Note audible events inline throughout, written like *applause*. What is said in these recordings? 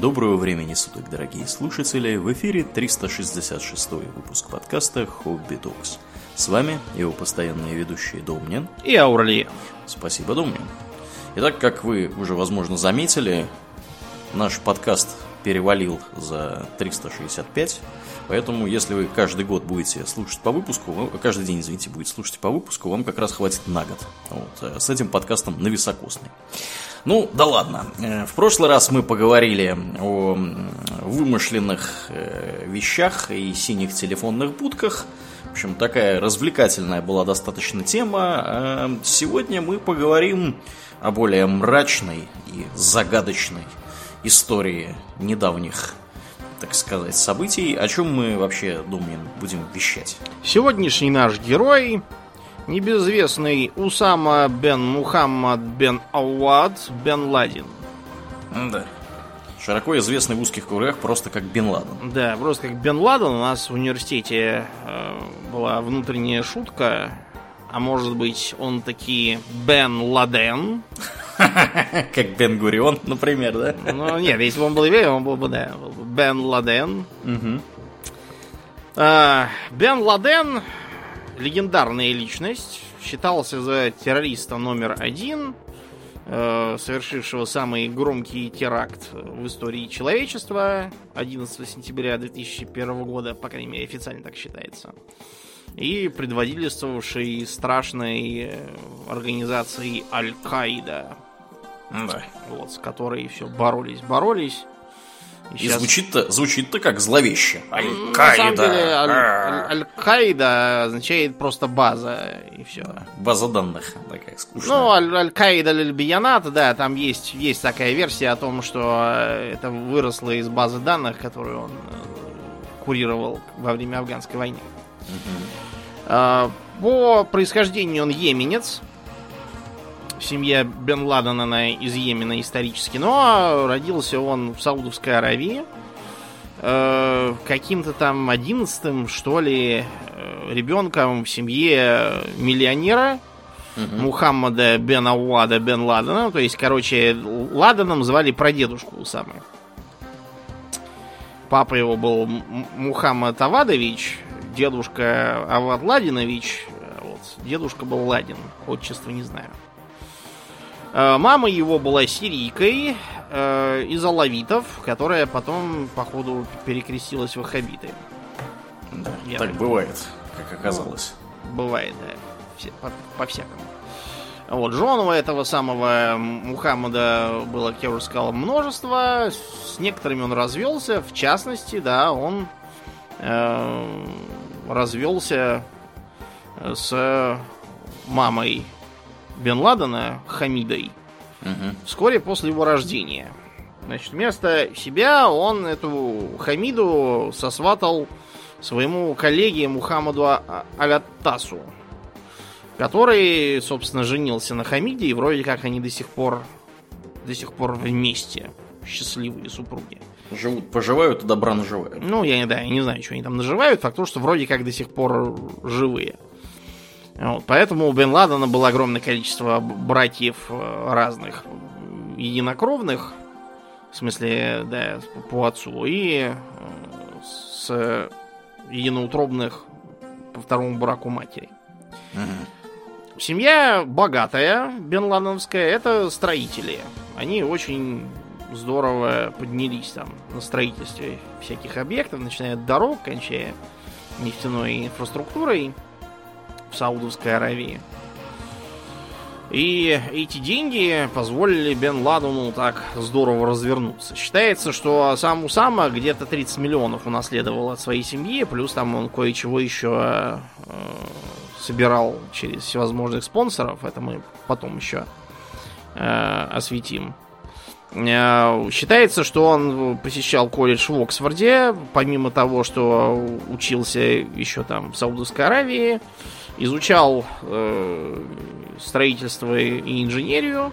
Доброго времени суток, дорогие слушатели! В эфире 366 выпуск подкаста «Хобби Токс». С вами его постоянные ведущие Домнин и Аурли. Спасибо, Домнин. Итак, как вы уже, возможно, заметили, наш подкаст перевалил за 365, поэтому если вы каждый год будете слушать по выпуску, вы, каждый день, извините, будете слушать по выпуску, вам как раз хватит на год. Вот, э, с этим подкастом на високосный. Ну, да ладно. Э, в прошлый раз мы поговорили о вымышленных э, вещах и синих телефонных будках. В общем, такая развлекательная была достаточно тема. Сегодня мы поговорим о более мрачной и загадочной истории недавних, так сказать, событий. О чем мы вообще, думаем, будем вещать? Сегодняшний наш герой небезвестный Усама бен Мухаммад бен Ауад бен Ладин. Да. Широко известный в узких кругах просто как Бен Ладен. Да, просто как Бен Ладен. У нас в университете э, была внутренняя шутка. А может быть, он таки Бен Ладен? *laughs* Как Бен Гурион, например, да? Ну, нет, если бы он был евреем, он был бы, да, Бен Ладен. А, Бен Ладен легендарная личность, считался за террориста номер один, э, совершившего самый громкий теракт в истории человечества 11 сентября 2001 года, по крайней мере, официально так считается. И предводительствовавший страшной организацией Аль-Каида. Да. Вот, с которой все боролись, боролись. И, сейчас... звучит-то звучит как зловеще. Аль-Каида. Аль- Аль-Каида означает просто база, и все. База данных, такая скучная. Ну, Аль-Каида Лильбиянат, да, там есть, есть такая версия о том, что это выросло из базы данных, которую он э, курировал во время афганской войны. Угу. По происхождению он еменец, семья Бен Ладена она из Йемена исторически, но родился он в Саудовской Аравии. Э, каким-то там одиннадцатым, что ли, э, ребенком в семье миллионера угу. Мухаммада Бен Ауада Бен Ладена. То есть, короче, Ладеном звали прадедушку самый. Папа его был Мухаммад Авадович, дедушка Авад Ладинович, вот, дедушка был Ладин, отчество не знаю. Э, мама его была сирийкой э, из алавитов, которая потом, походу, перекрестилась в ваххабиты. Да, Я так бывает, как оказалось. Ну, бывает, да. Все, по, по-всякому. Вот, жен у этого самого Мухаммада было, как я уже сказал, множество. С некоторыми он развелся. В частности, да, он э, развелся с мамой Бен Ладена Хамидой угу. вскоре после его рождения. Значит, вместо себя он эту Хамиду сосватал своему коллеге Мухаммаду а-, Алятасу, который, собственно, женился на Хамиде, и вроде как они до сих пор до сих пор вместе. Счастливые супруги. Живут, поживают и добра наживают. Ну, я, да, я не знаю, что они там наживают. Факт то, что вроде как до сих пор живые. Вот, поэтому у Бен Ладена было огромное количество братьев э, разных, единокровных, в смысле, да, по отцу, и э, с единоутробных по второму браку матери. Угу. Семья богатая, Бен Ладеновская, это строители. Они очень здорово поднялись там на строительстве всяких объектов, начиная от дорог, кончая нефтяной инфраструктурой в Саудовской Аравии. И эти деньги позволили Бен Ладену так здорово развернуться. Считается, что сам Усама где-то 30 миллионов унаследовал от своей семьи, плюс там он кое-чего еще э, собирал через всевозможных спонсоров. Это мы потом еще э, осветим. Э, считается, что он посещал колледж в Оксфорде, помимо того, что учился еще там в Саудовской Аравии изучал э, строительство и инженерию.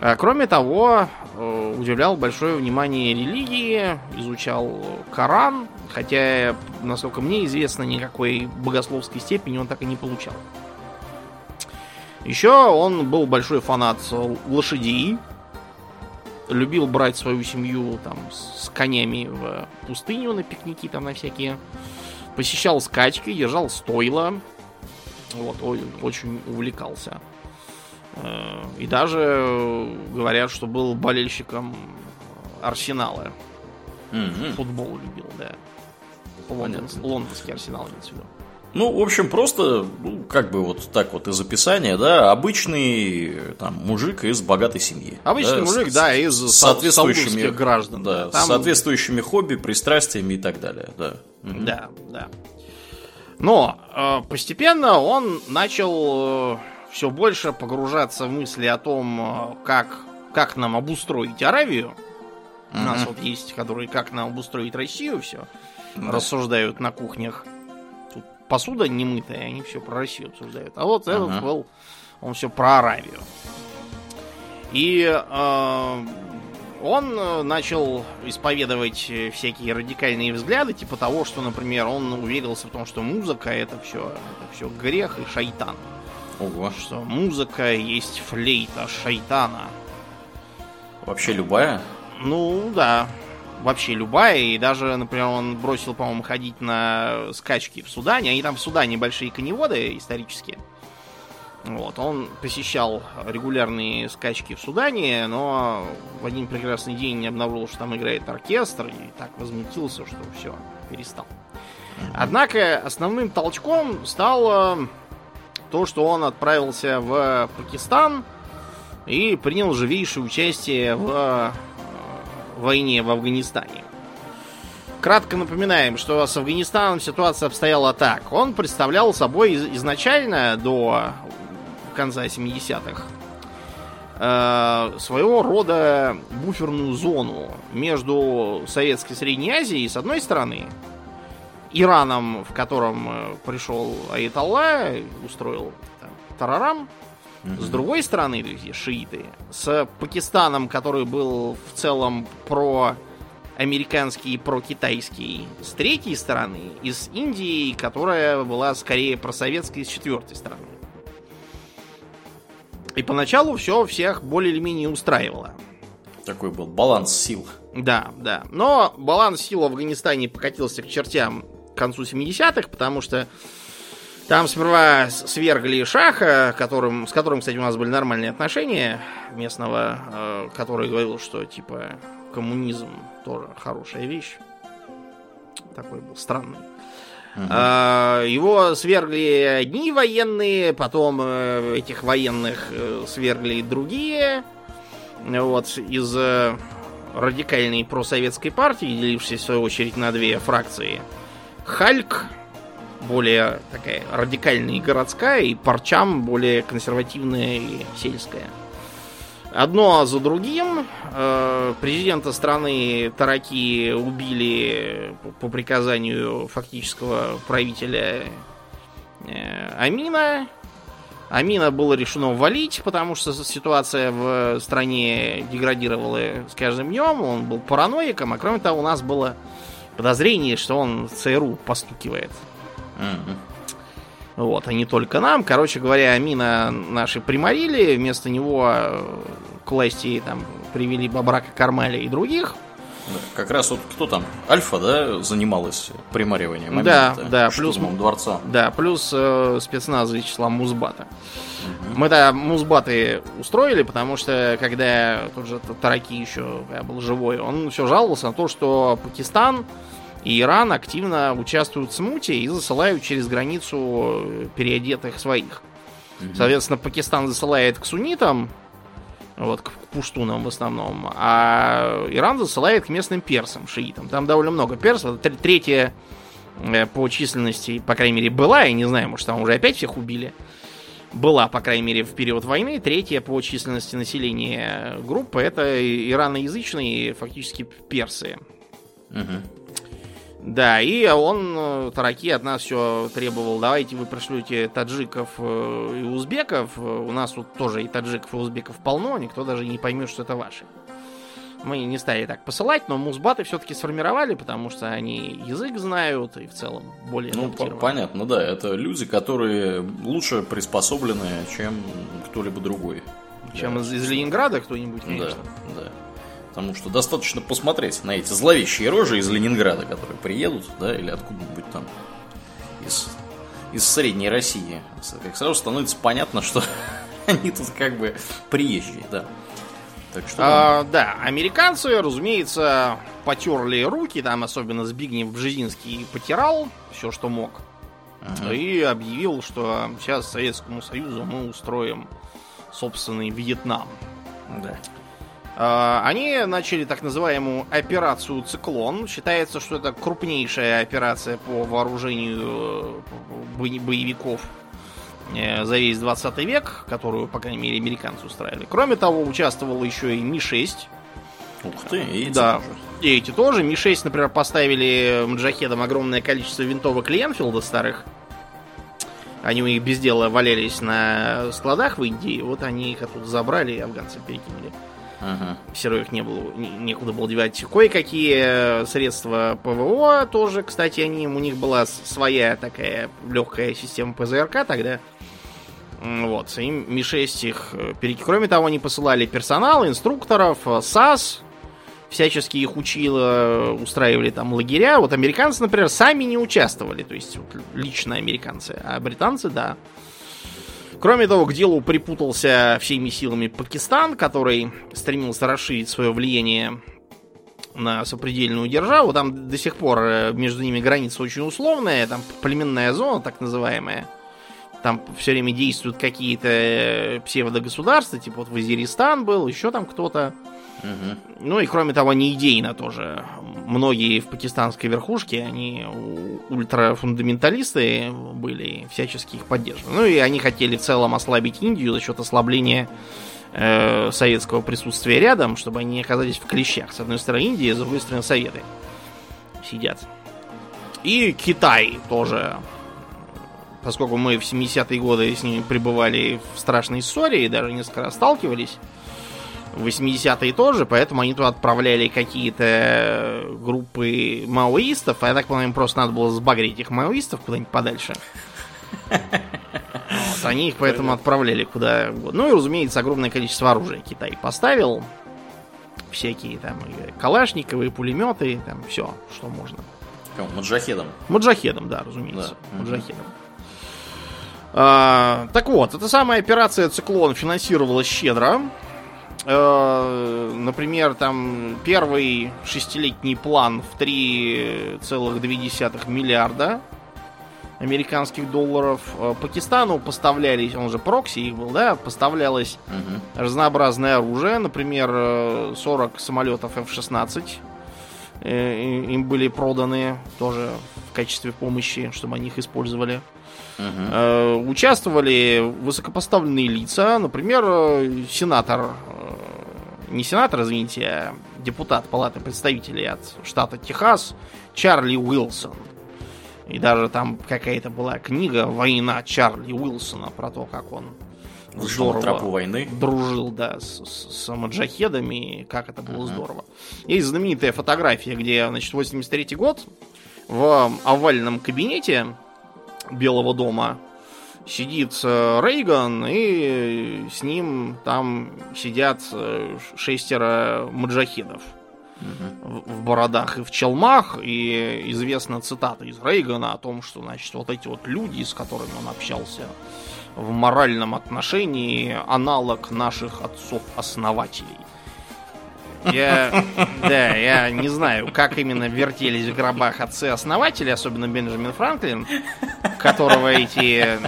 А кроме того, э, уделял большое внимание религии, изучал Коран, хотя, насколько мне известно, никакой богословской степени он так и не получал. Еще он был большой фанат лошадей. любил брать свою семью там с конями в пустыню на пикники там на всякие. Посещал скачки, держал стойла. Вот, очень увлекался. Э, и даже говорят, что был болельщиком Арсенала. Мгм. Футбол любил, да. Лондон, лондонский Арсенал имеется в виду. Ну, в общем, просто, ну, как бы вот так вот из описания, да, обычный там мужик из богатой семьи. Обычный да, мужик, с- да, из соответствующими граждан. Да, Там- с соответствующими хобби, пристрастиями и так далее, да. Да, да. Но э, постепенно он начал все больше погружаться в мысли о том, э, как, как нам обустроить Аравию. У нас вот есть, которые как нам обустроить Россию, все Да. рассуждают на кухнях. Посуда немытая, они все про Россию обсуждают. А вот этот Ага. был, он все про Аравию. И э, он э, начал исповедовать э, всякие радикальные взгляды, типа того, что, например, он уверился в том, что музыка это все, это все грех и шайтан. Ого. Что музыка есть флейта шайтана. Вообще любая? Ну, да. Вообще любая. И даже, например, он бросил, по-моему, ходить на скачки в Судане. Они там в Судане большие коневоды исторические. Вот, он посещал регулярные скачки в Судане, но в один прекрасный день обнаружил, что там играет оркестр, и так возмутился, что все, перестал. Однако основным толчком стало то, что он отправился в Пакистан и принял живейшее участие в войне в Афганистане. Кратко напоминаем, что с Афганистаном ситуация обстояла так. Он представлял собой из- изначально до конца 70-х э, своего рода буферную зону между Советской Средней Азией с одной стороны, Ираном, в котором э, пришел Аятолла, устроил там, тарарам, с другой стороны, то есть шииты, с Пакистаном, который был в целом про американский и про китайский с третьей стороны, и с Индией, которая была скорее просоветской с четвертой стороны. И поначалу все всех более или менее устраивало. Такой был баланс сил. Да, да. Но баланс сил в Афганистане покатился к чертям к концу 70-х, потому что там сперва свергли Шаха, которым, с которым, кстати, у нас были нормальные отношения местного, э, который говорил, что типа коммунизм тоже хорошая вещь. Такой был странный. А, Его свергли одни военные, потом э, этих военных э, свергли другие. Вот, из э, радикальной просоветской партии, делившейся в свою очередь на две фракции. Хальк, более такая радикальная и городская, и Парчам, более консервативная и сельская. Одно за другим э, президента страны Тараки убили по, приказанию фактического правителя э, Амина. Амина было решено валить, потому что ситуация в стране деградировала с каждым днем. Он был параноиком, а кроме того, у нас было подозрение, что он в ЦРУ постукивает. Вот, а не только нам. Короче говоря, Амина наши приморили, вместо него э, к власти там привели Бабрака Кармаля и других. Да, Как раз вот кто там? Альфа, да, занималась примариванием Да, момента, да, плюс- дворца. Да, плюс э, спецназ числа Музбата. Мы то Музбаты устроили, потому что когда тот же Тараки еще был живой, он все жаловался на то, что Пакистан и Иран активно участвуют в смуте и засылают через границу э, переодетых своих. Соответственно, Пакистан засылает к суннитам, вот, к пуштунам в основном, а Иран засылает к местным персам, шиитам. Там довольно много персов. Это тр- Третья э, по численности, по крайней мере, была, я не знаю, может, там уже опять всех убили. Была, по крайней мере, в период войны. Третья по численности населения группа это ираноязычные, фактически персы. Мгм. Да, и он, э, Тараки, от нас все требовал, давайте вы пришлете таджиков э, и узбеков. У нас тут тоже и таджиков, и узбеков полно, никто даже не поймет, что это ваши. Мы не стали так посылать, но музбаты все-таки сформировали, потому что они язык знают и в целом более Ну, по- понятно, да. Это люди, которые лучше приспособлены, чем кто-либо другой. Чем Да. из, из Ленинграда кто-нибудь, Да, конечно. да. Потому что достаточно посмотреть на эти зловещие рожи из Ленинграда, которые приедут, да, или откуда-нибудь там из, из Средней России. Как сразу становится понятно, что *laughs* они тут как бы приезжие, да. Так что... А, да, американцы, разумеется, потерли руки, там особенно Збигнев Бжезинский потирал все, что мог. Ага. И объявил, что сейчас Советскому Союзу мы устроим собственный Вьетнам. Да. А, они начали так называемую операцию «Циклон». Считается, что это крупнейшая операция по вооружению э, боевиков э, за весь 20 век, которую, по крайней мере, американцы устраивали. Кроме того, участвовал еще и Ми-6. Ух ты, и эти да. тоже. И эти тоже. Ми-6, например, поставили маджахедам огромное количество винтовок Ленфилда старых. Они у них без дела валялись на складах в Индии. Вот они их оттуда забрали и афганцам перекинули. Ага. Их не было, не, некуда было девать. Кое-какие средства ПВО тоже, кстати, они, у них была своя такая легкая система ПЗРК тогда. Вот, им Ми-6 их э, перек... Кроме того, они посылали персонал, инструкторов, э, САС, всячески их учило, устраивали там лагеря. Вот американцы, например, сами не участвовали, то есть вот, лично американцы, а британцы, да. Кроме того, к делу припутался всеми силами Пакистан, который стремился расширить свое влияние на сопредельную державу. Там до сих пор э, между ними граница очень условная, там племенная зона, так называемая. Там все время действуют какие-то э, псевдогосударства, типа вот Вазиристан был, еще там кто-то. Угу. Ну и кроме того, не идейно тоже. Многие в пакистанской верхушке, они ультрафундаменталисты были, всячески их поддерживали. Ну и они хотели в целом ослабить Индию за счет ослабления э, советского присутствия рядом, чтобы они не оказались в клещах. С одной стороны Индия, с другой стороны Советы сидят. И Китай тоже поскольку мы в 70-е годы с ними пребывали в страшной ссоре и даже несколько раз сталкивались, 80-е тоже, поэтому они туда отправляли какие-то группы маоистов, а я так понимаю, им просто надо было сбагрить этих маоистов куда-нибудь подальше. *laughs* Вот, они их поэтому отправляли куда угодно. Ну и, разумеется, огромное количество оружия Китай поставил. Всякие там калашниковые, пулеметы, там все, что можно. Кому? Маджахедом? Маджахедом, да, разумеется. Да. Маджахедом. А, так вот, эта самая операция «Циклон» финансировалась щедро. Э, например, там первый шестилетний план в 3,2 миллиарда американских долларов. Э, Пакистану поставлялись, он же прокси их был, да, поставлялось угу. разнообразное оружие, например, 40 э, самолетов F-16 им были проданы тоже в качестве помощи, чтобы они их использовали. Угу. Участвовали высокопоставленные лица, например, сенатор не сенатор, извините, а депутат Палаты представителей от штата Техас Чарли Уилсон. И даже там какая-то была книга «Война Чарли Уилсона» про то, как он Вышел здорово тропу войны. дружил, да, с, с, с маджахедами, как это было uh-huh. здорово. Есть знаменитая фотография, где, значит, 83 год в овальном кабинете Белого дома сидит э, Рейган, и с ним там сидят э, шестеро маджахедов угу. в бородах и в челмах. И известна цитата из Рейгана о том, что, значит, вот эти вот люди, с которыми он общался в моральном отношении, аналог наших отцов-основателей. Я, да, я не знаю, как именно вертелись в гробах отцы-основатели, особенно Бенджамин Франклин, которого эти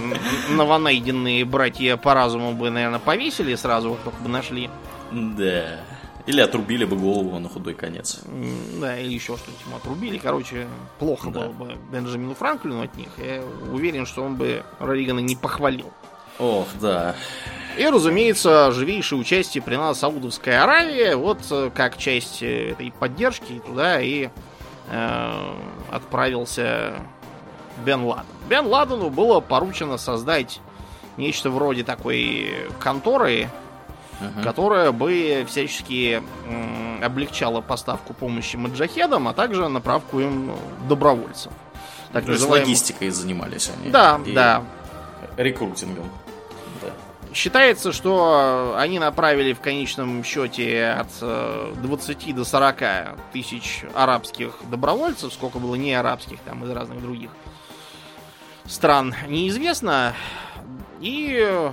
новонайденные братья по разуму бы, наверное, повесили сразу, как только бы нашли. Да. Или отрубили бы голову на худой конец. Да, или еще что-нибудь ему отрубили. Короче, плохо да. было бы Бенджамину Франклину от них. Я уверен, что он бы Рейгана не похвалил. Ох, да. И, разумеется, живейшее участие приняла Саудовская Аравия. Вот э, как часть э, этой поддержки туда и э, отправился Бен Ладен. Бен Ладену было поручено создать нечто вроде такой конторы, uh-huh. которая бы всячески м, облегчала поставку помощи маджахедам, а также направку им добровольцев. Так То называемых... есть логистикой занимались они. Да, да. Рекрутингом. Считается, что они направили в конечном счете от э, 20 до 40 тысяч арабских добровольцев, сколько было не арабских, там из разных других стран, неизвестно. И э,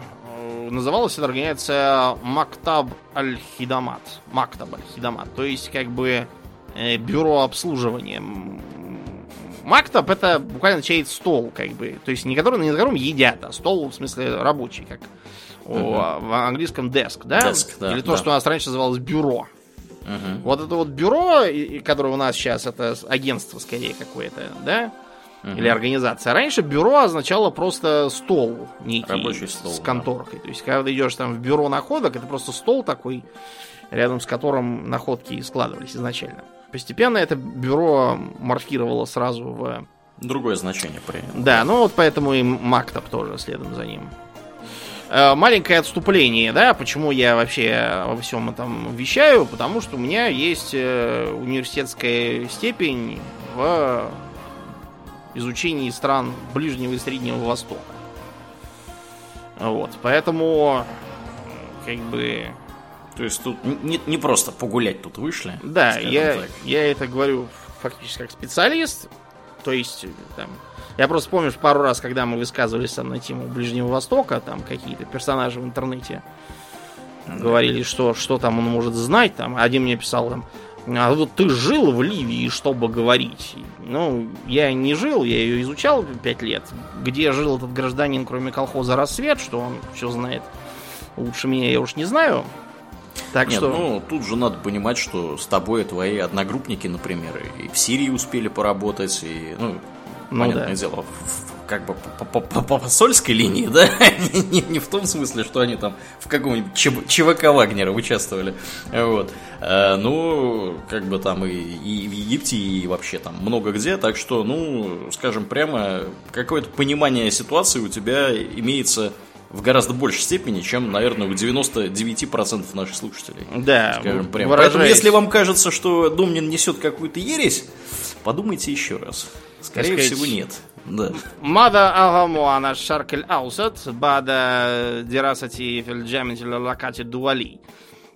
называлась эта организация Мактаб Аль-Хидамат. Мактаб Аль-Хидамат. То есть, как бы, э, бюро обслуживания. Мактаб это буквально означает стол, как бы. То есть, не который, на котором едят, а стол, в смысле, рабочий, как у- в английском desk, да? Desk, да, Или то, да. что у нас раньше называлось бюро. Мгм. Вот это вот бюро, которое у нас сейчас, это агентство скорее какое-то, да? Или организация. Раньше бюро означало просто стол некий Рабочий стол, с да. конторкой. То есть, когда ты идешь там в бюро находок, это просто стол такой, рядом с которым находки складывались изначально. Постепенно это бюро морфировало сразу в... Другое значение приняло. Да, ну вот поэтому и Мактаб тоже следом за ним. Э, Маленькое отступление, да, почему я вообще во всем этом вещаю, потому что у меня есть э, университетская степень в изучении стран Ближнего и Среднего Востока. Вот, поэтому как бы То есть тут не, не просто погулять тут вышли. да, я, так. я это говорю фактически как специалист. То есть, там, я просто помню, пару раз, когда мы высказывались там на тему Ближнего Востока, там какие-то персонажи в интернете говорили, что, что там он может знать. Там, один мне писал там, а вот ты жил в Ливии, чтобы говорить. Ну, я не жил, я ее изучал пять лет. Где жил этот гражданин, кроме колхоза «Рассвет», что он все знает лучше меня, я уж не знаю. Так Нет, что... ну тут же надо понимать, что с тобой твои одногруппники, например, и в Сирии успели поработать, и, ну, Ну понятное да. дело, как бы по, по- по- по посольской линии, да, *laughs* не, не- в том смысле, что они там в каком-нибудь ЧВ ЧВК Вагнера участвовали, вот. Э, ну, как бы там и, и в Египте, и вообще там много где, так что, ну, скажем прямо, какое-то понимание ситуации у тебя имеется в гораздо большей степени, чем, наверное, у 99% наших слушателей. Да, Скажем прямо. выражаясь- Поэтому, если вам кажется, что Домнин несет какую-то ересь, подумайте еще раз. Скорее сказать, всего, нет. Да. Мада агамуана шаркель аусат, бада дирасати фильджамителя лакати дуали.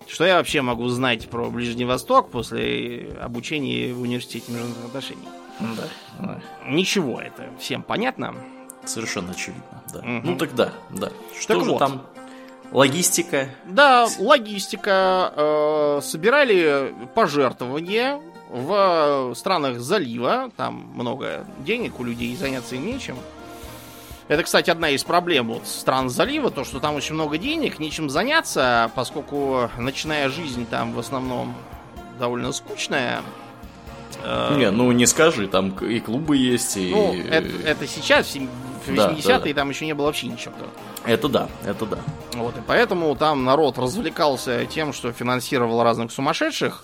Что я вообще могу знать про Ближний Восток после обучения в университете международных отношений? Да. Ничего, это всем понятно. Совершенно очевидно, да. Угу. Ну тогда, да. Что так же вот. там? Логистика. Да, логистика. Э, собирали пожертвования в странах залива. Там много денег у людей, заняться им нечем. Это, кстати, одна из проблем вот стран залива, то, что там очень много денег, нечем заняться, поскольку ночная жизнь там в основном довольно скучная. Э, Не, ну не скажи, там и клубы есть, и... ну, это, это сейчас, в сем- в Да, 80-е, да, да. там еще не было вообще ничего. Это да, это да. Вот, и поэтому там народ развлекался тем, что финансировал разных сумасшедших.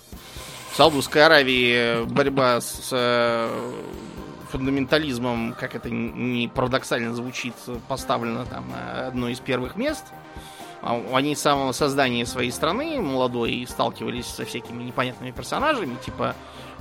В Саудовской Аравии борьба с э, фундаментализмом, как это не парадоксально звучит, поставлена там на одно из первых мест. А Они с самого создания своей страны молодой сталкивались со всякими непонятными персонажами. Типа,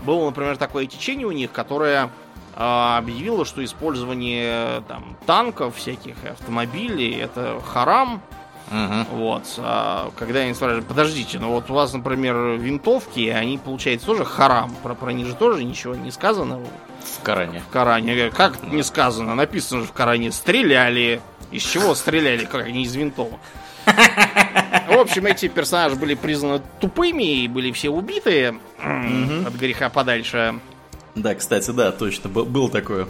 было, например, такое течение у них, которое а, объявило, что использование там, танков, всяких автомобилей это харам. Мгм. Вот. А когда они спрашивают, подождите, ну вот у вас, например, винтовки, они, получается, тоже харам. Про, про них же тоже ничего не сказано В Коране. в Коране. Как не сказано? Написано же в Коране, стреляли. Из чего стреляли? Как они из винтовок? В общем, эти персонажи были признаны тупыми и были все убиты от греха подальше. Да, кстати, да, точно, был такое.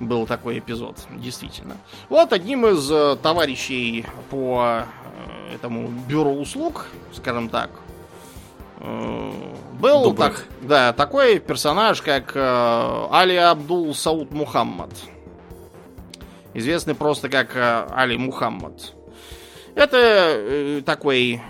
Был такой эпизод, действительно. Вот одним из э, товарищей по э, этому бюро услуг, скажем так, э, был Добрых. так, да, такой персонаж, как Али Абдул Сауд Мухаммад. Известный просто как Али Мухаммад. Это такой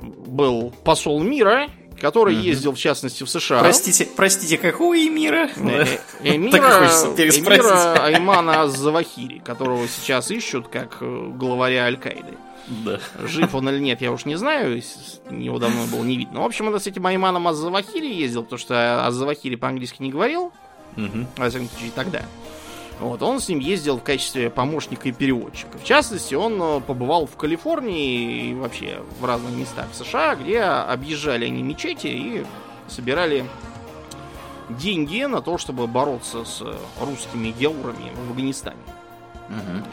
был посол мира, который ездил, в частности, в США. Простите, простите, какого эмира? Э, *laughs* Эмира, эмира Аймана Завахири, которого сейчас ищут как э, главаря Аль-Каиды. Да. Жив он или нет, я уж не знаю, его давно было не видно. В общем, он с этим Айманом Аз-Завахири ездил, потому что Аз-Завахири по-английски не говорил, Мгм. во всяком случае, тогда. Вот, он с ним ездил в качестве помощника и переводчика. В частности, он э, побывал в Калифорнии и вообще в разных местах США, где объезжали они мечети и собирали деньги на то, чтобы бороться с русскими геурами в Афганистане. Мгм.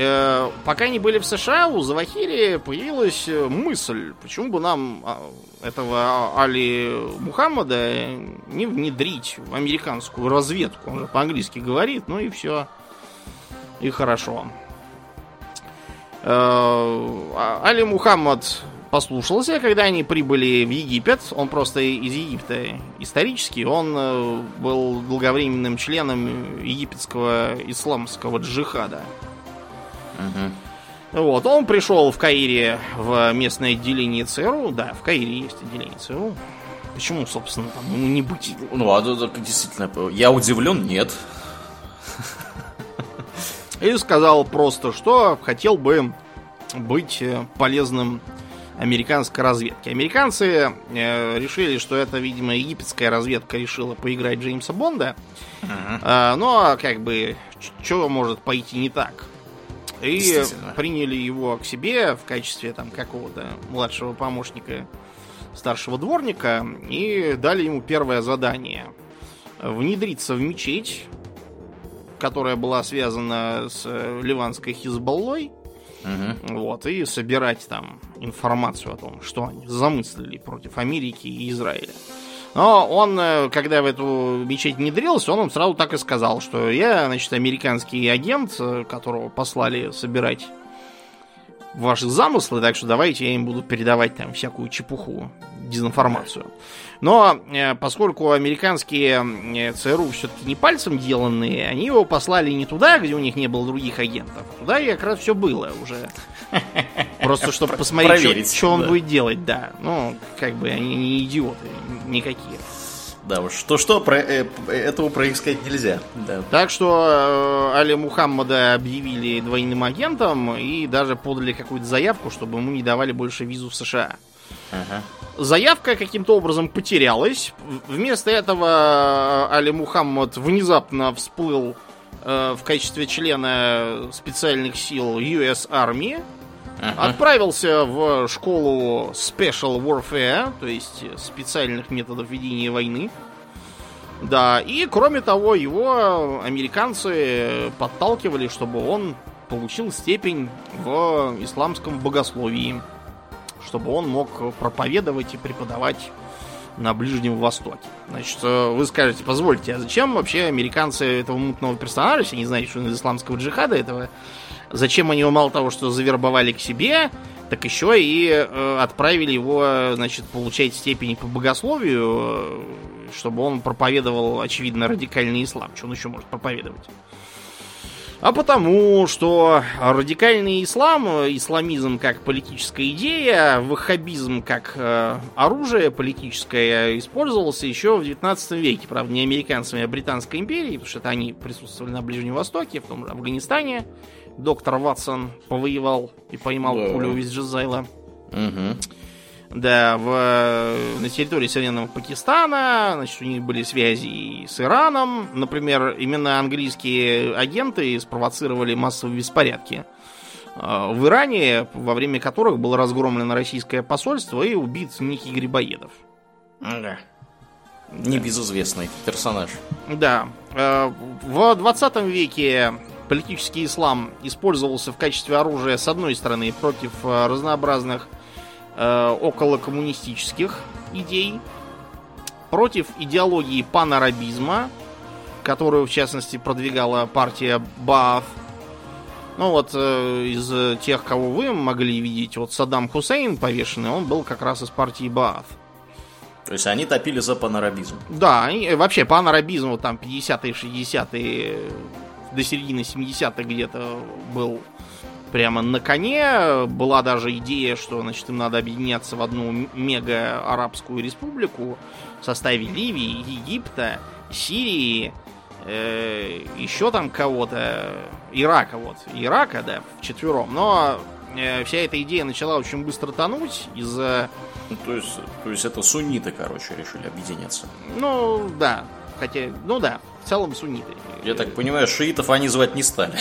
Э, пока они были в США, у Завахири появилась э, мысль, почему бы нам а, этого Али Мухаммада не внедрить в американскую разведку. Он же по-английски говорит, ну и все. И хорошо. Э, а- Али Мухаммад послушался, когда они прибыли в Египет. Он просто из Египта исторически. Он был долговременным членом египетского исламского джихада. Мгм. Вот, он пришел в Каире в местное отделение ЦРУ. Да, в Каире есть отделение ЦРУ. Почему, собственно, там ему не быть? Ну, а действительно, я удивлен, нет. И сказал просто, что хотел бы быть э, полезным американской разведке. Американцы э, решили, что это, видимо, египетская разведка решила поиграть Джеймса Бонда. А, но, как бы, что может пойти не так? И приняли его к себе в качестве там какого-то младшего помощника старшего дворника и дали ему первое задание. Внедриться в мечеть, которая была связана с э, ливанской Хизбаллой, Мгм. вот, и собирать там информацию о том, что они замыслили против Америки и Израиля. Но он, э, когда в эту мечеть внедрился, он им сразу так и сказал, что я, значит, американский агент, э, которого послали собирать ваши замыслы, так что давайте я им буду передавать там всякую чепуху, дезинформацию. Но э, поскольку американские ЦРУ все-таки не пальцем деланные, они его послали не туда, где у них не было других агентов. Туда как раз все было уже. *laughs* Просто чтобы посмотреть, что он будет делать, да. Ну, как бы они не идиоты никакие. Да уж, что-что, про, э, этого проискать нельзя. Да. Так что э, Али Мухаммада объявили двойным агентом и даже подали какую-то заявку, чтобы ему не давали больше визу в США. Ага. Заявка каким-то образом потерялась. Вместо этого Али Мухаммад внезапно всплыл э, в качестве члена специальных сил US Army. Ага. Отправился в школу Special Warfare, то есть специальных методов ведения войны. Да, и кроме того, его американцы подталкивали, чтобы он получил степень в исламском богословии, чтобы он мог проповедовать и преподавать на Ближнем Востоке. Значит, э, вы скажете, позвольте, а зачем вообще американцы этого мутного персонажа, если они знают, что он из исламского джихада этого, зачем они его мало того, что завербовали к себе, так еще и э, отправили его, значит, получать степени по богословию, э, чтобы он проповедовал, очевидно, радикальный ислам. Что он еще может проповедовать? А потому, что радикальный ислам, исламизм как политическая идея, ваххабизм как э, оружие политическое использовался еще в 19 веке. Правда, не американцами, а Британской империей, потому что это они присутствовали на Ближнем Востоке, в том же Афганистане. Доктор Ватсон повоевал и поймал Да. пулю из Джазайла. Мгм. Да, в, на территории современного Пакистана, значит, у них были связи и с Ираном. Например, именно английские агенты спровоцировали массовые беспорядки э, в Иране, во время которых было разгромлено российское посольство и убит некий Грибоедов. Да. Небезызвестный персонаж. Да. э, В 20 веке политический ислам использовался в качестве оружия, с одной стороны, против э, разнообразных э, околокоммунистических идей, против идеологии панарабизма, которую, в частности, продвигала партия Бааф. Ну вот, э, из тех, кого вы могли видеть, вот Саддам Хусейн повешенный, он был как раз из партии Бааф. То есть они топили за панарабизм. Да, они, вообще панарабизм вот там 50-е, 60-е, до середины 70-х где-то был прямо на коне. Была даже идея, что значит, им надо объединяться в одну мега-арабскую республику в составе Ливии, Египта, Сирии, э, еще там кого-то, Ирака вот, Ирака, да, в четвером. Но э, вся эта идея начала очень быстро тонуть из-за Ну, то, есть, то есть это сунниты, короче, решили объединяться. Ну, да. Хотя, ну да, целом сунниты. Я так понимаю, шиитов они звать не стали.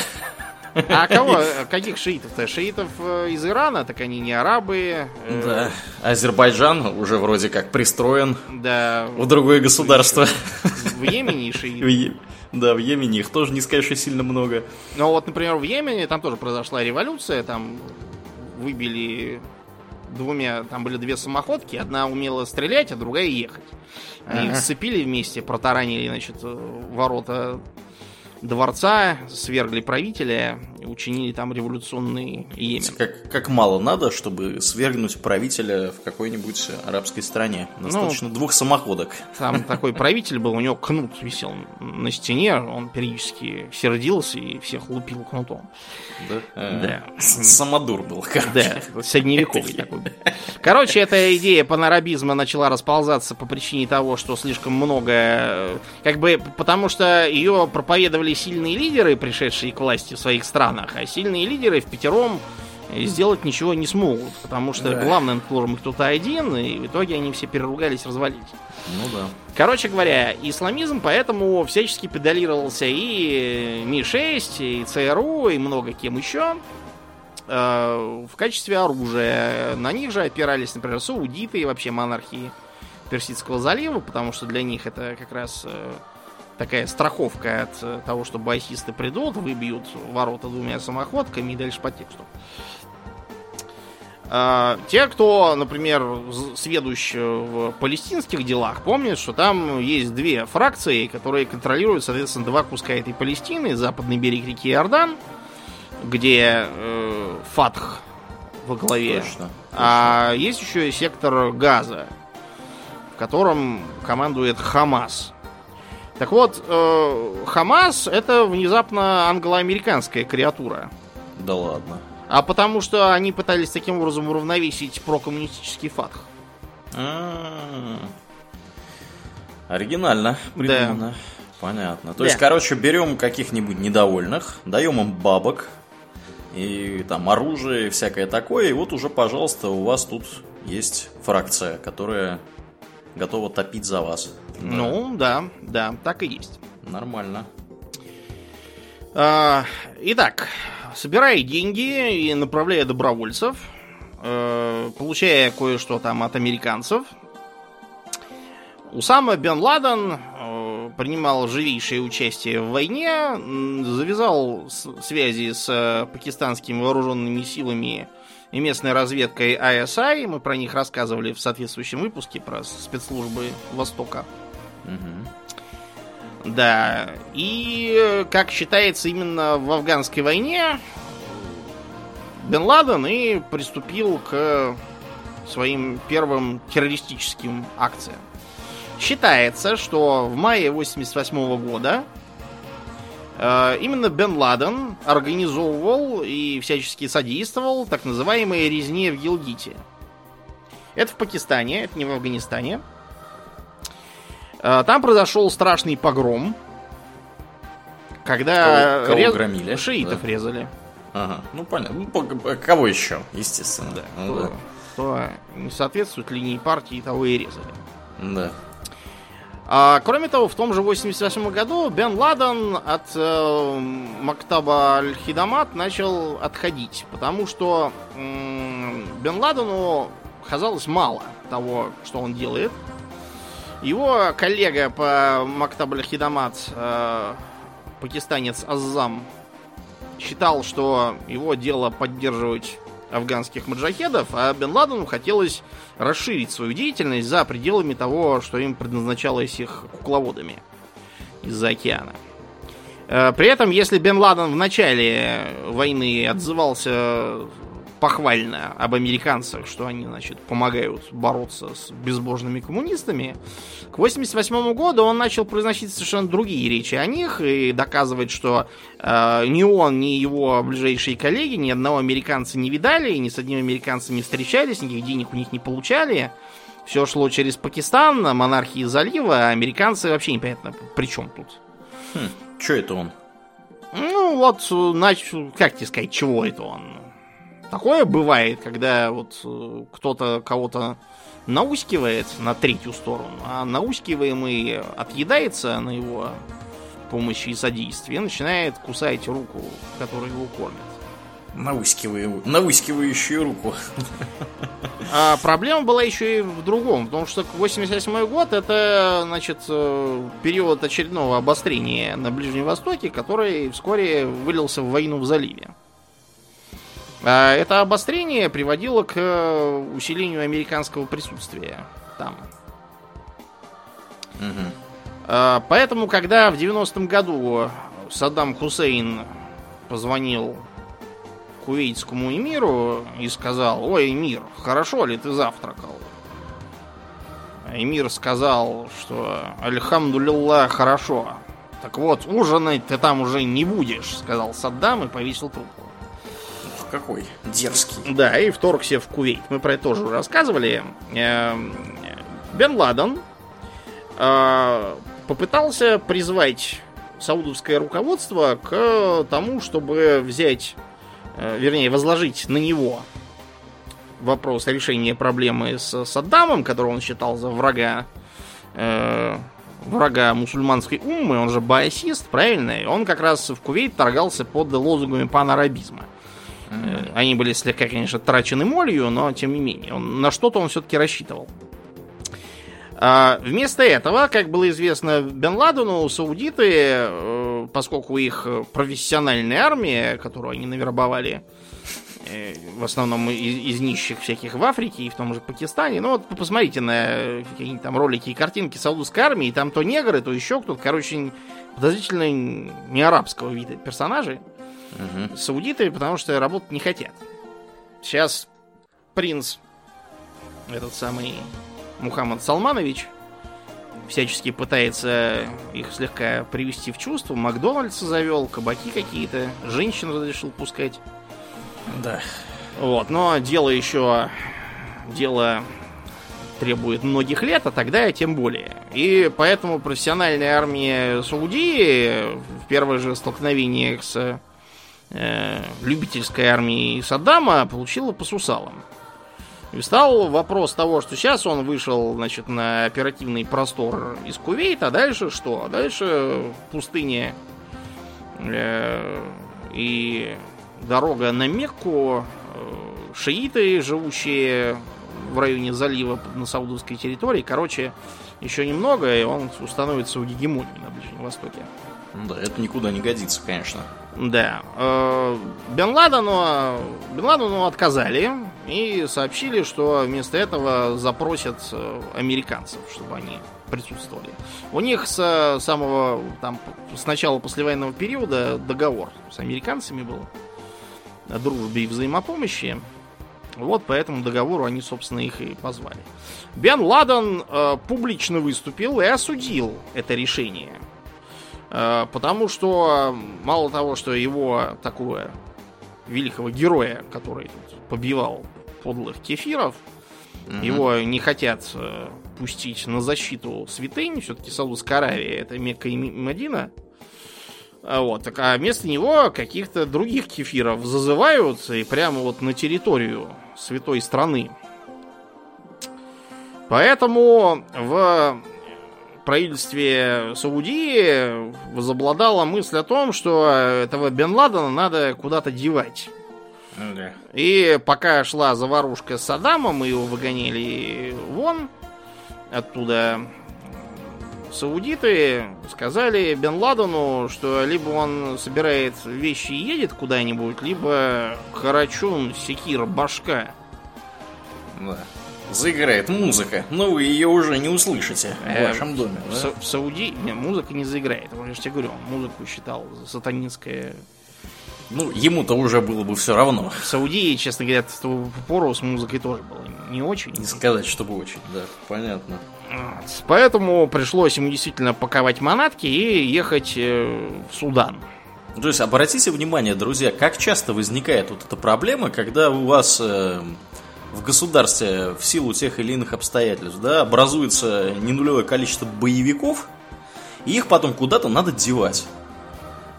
А кого? Каких шиитов-то? Шиитов э, из Ирана, так они не арабы. Э, да. Азербайджан уже вроде как пристроен да. в другое государство. В Йемене шииты. Да, в Йемене их тоже не сказать, что сильно много. Ну вот, например, в Йемене там тоже произошла революция, там выбили двумя, там были две самоходки, одна умела стрелять, а другая ехать. Они ага. сцепили вместе, протаранили, значит, ворота дворца, свергли правителя, учинили там революционный Йемен. Как, как мало надо, чтобы свергнуть правителя в какой-нибудь арабской стране. Достаточно ну, двух самоходок. Там такой правитель был, у него кнут висел на стене, он периодически сердился и всех лупил кнутом. Да? А, да. Самодур был, короче. Да, средневековый такой. Короче, эта идея панарабизма начала расползаться по причине того, что слишком много... Как бы потому что ее проповедовали сильные лидеры, пришедшие к власти в своих странах, а сильные лидеры в пятером сделать ничего не смогут, потому что да. главным должен быть кто-то один, и в итоге они все переругались, развалились. Ну да. Короче говоря, исламизм поэтому всячески педалировался и Ми-6, и ЦРУ, и много кем еще э, в качестве оружия. На них же опирались, например, саудиты и вообще монархии Персидского залива, потому что для них это как раз э, такая страховка от э, того, что басисты придут, выбьют ворота двумя самоходками и дальше по тексту. А, те, кто, например, сведущ в палестинских делах, помнят, что там есть две фракции, которые контролируют, соответственно, два куска этой Палестины, западный берег реки Иордан, где э, Фатх во главе. Точно, точно. А есть еще и сектор Газа, в котором командует Хамас. Так вот, э, Хамас это внезапно англо-американская креатура. Да ладно. А потому что они пытались таким образом уравновесить прокоммунистический фатх. А-а-а. Оригинально придумано. Да. Понятно. То да. есть, короче, берем каких-нибудь недовольных, даем им бабок и там оружие и всякое такое, и вот уже, пожалуйста, у вас тут есть фракция, которая готова топить за вас. Да. Ну, да, да, так и есть. Нормально. А, итак, собирая деньги и направляя добровольцев, э, получая кое-что там от американцев, Усама Бен Ладен э, принимал живейшее участие в войне, завязал связи с э, пакистанскими вооруженными силами и местной разведкой ISI. Мы про них рассказывали в соответствующем выпуске про спецслужбы Востока. Угу. Да. И, как считается, именно в афганской войне Бен Ладен и приступил к своим первым террористическим акциям. Считается, что в мае 88 года Э, именно Бен Ладен организовывал и всячески содействовал так называемые резни в Гилгите. Это в Пакистане, это не в Афганистане. Э, там произошел страшный погром, когда кого, кого рез... громили? шиитов да. резали. Ага, ну понятно. Ну, кого еще, естественно. Да, ну, кто, да. кто не соответствует линии партии, того и резали. Да. А, кроме того, в том же 88 году Бен Ладен от э, Мактаба Аль-Хидамат начал отходить, потому что э, Бен Ладену казалось мало того, что он делает. Его коллега по Мактаб Аль-Хидамат, э, пакистанец Аззам, считал, что его дело поддерживать афганских маджахедов, а Бен Ладену хотелось расширить свою деятельность за пределами того, что им предназначалось их кукловодами из-за океана. Э, при этом, если Бен Ладен в начале войны отзывался похвально об американцах, что они, значит, помогают бороться с безбожными коммунистами. К 88 году он начал произносить совершенно другие речи о них и доказывать, что э, ни он, ни его ближайшие коллеги ни одного американца не видали, ни с одним американцем не встречались, никаких денег у них не получали. Все шло через Пакистан, монархии залива, а американцы вообще непонятно, при чем тут. Хм, что это он? Ну, вот, начал, как тебе сказать, чего это он? Такое бывает, когда вот э, кто-то кого-то наускивает на третью сторону, а наускиваемый отъедается на его помощи и содействия, начинает кусать руку, которой его кормят. Наускиваю, наускивающую руку. А проблема была еще и в другом, потому что 88 год это, значит, э, период очередного обострения на Ближнем Востоке, который вскоре вылился в войну в заливе. А это обострение приводило к э, усилению американского присутствия там. Угу. Поэтому, когда в 90-м году Саддам Хусейн позвонил кувейтскому эмиру и сказал, ой, эмир, хорошо ли ты завтракал? Эмир сказал, что Альхамдулилла, хорошо. Так вот, ужинать ты там уже не будешь, сказал Саддам и повесил трубку. Какой дерзкий. Да, и вторгся в Кувейт. Мы про это тоже уже рассказывали. Эм, Бен Ладен э, попытался призвать саудовское руководство к тому, чтобы взять Э, вернее, возложить на него вопрос решения проблемы с Саддамом, которого он считал за врага э, врага мусульманской уммы, он же баасист, правильно? И он как раз в Кувейт торгался под лозунгами панарабизма. Mm-hmm. Они были слегка, конечно, трачены молью, но тем не менее, он, на что-то он все-таки рассчитывал. А вместо этого, как было известно Бен Ладену, саудиты, э, поскольку их профессиональная армия, которую они навербовали, э, в основном из, из нищих всяких в Африке и в том же Пакистане. Ну вот посмотрите на какие-нибудь там ролики и картинки саудовской армии, там то негры, то еще кто-то, короче, подозрительно не арабского вида персонажи. Угу. Саудиты, потому что работать не хотят. Сейчас принц, этот самый Мухаммад Салманович всячески пытается их слегка привести в чувство. Макдональдса завел, кабаки какие-то, женщин разрешил пускать. Да. Вот, но дело еще... Дело требует многих лет, а тогда тем более. И поэтому профессиональная армия Саудии в первое же столкновение с э, любительской армией Саддама получила по сусалам. И встал вопрос того, что сейчас он вышел, значит, на оперативный простор из Кувейта, а дальше что? А дальше пустыня э, и дорога на Мекку, э, шииты, живущие в районе залива на саудовской территории. Короче, еще немного, и он установит свою гегемонию на Ближнем Востоке. Да, это никуда не годится, конечно. Да. Э, Бен Ладену, Бен Ладену отказали и сообщили, что вместо этого запросят э, американцев, чтобы они присутствовали. У них с самого там с начала послевоенного периода договор с американцами был о дружбе и взаимопомощи. Вот по этому договору они, собственно, их и позвали. Бен Ладен э, публично выступил и осудил это решение. Э, потому что мало того, что его такого великого героя, который тут побивал подлых кефиров, угу. его не хотят э, пустить на защиту святынь, все-таки Саудовская Аравия это Мекка и Мадина. А вот, так, а вместо него каких-то других кефиров зазывают и прямо вот на территорию святой страны. Поэтому в правительстве Саудии возобладала мысль о том, что этого Бен Ладена надо куда-то девать. Ну да. И пока шла заварушка с Саддамом, мы его выгоняли вон оттуда. Саудиты сказали Бен Ладену, что либо он собирает вещи и едет куда-нибудь, либо Карачун, Секир, башка. Да заиграет музыка, но вы ее уже не услышите в э, вашем доме. В, да? в Сауди не, музыка не заиграет. Я же тебе говорю, он музыку считал сатанинское. Ну, ему-то уже было бы все равно. В Саудии, честно говоря, в ту пору с музыкой тоже было не очень. Не сказать, чтобы очень, да, понятно. Вот. Поэтому пришлось ему действительно паковать манатки и ехать э, в Судан. То есть обратите внимание, друзья, как часто возникает вот эта проблема, когда у вас э, в государстве в силу тех или иных обстоятельств, да, образуется ненулевое количество боевиков, и их потом куда-то надо девать.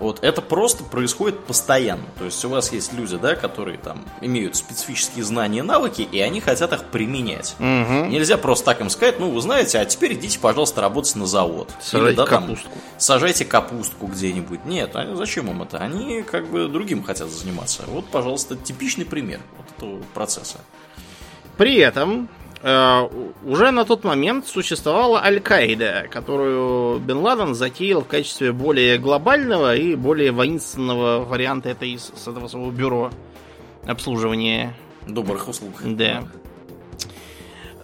Вот это просто происходит постоянно. То есть у вас есть люди, да, которые там имеют специфические знания и навыки, и они хотят их применять. Угу. Нельзя просто так им сказать, ну, вы знаете, а теперь идите, пожалуйста, работать на завод. Сажайте Или, да, там, капустку. сажайте капустку где-нибудь. Нет, а зачем им это? Они как бы другим хотят заниматься. Вот, пожалуйста, типичный пример вот этого процесса. При этом уже на тот момент существовала Аль-Каида, которую Бен Ладен затеял в качестве более глобального и более воинственного варианта этой, с этого своего бюро обслуживания. Добрых услуг. Да.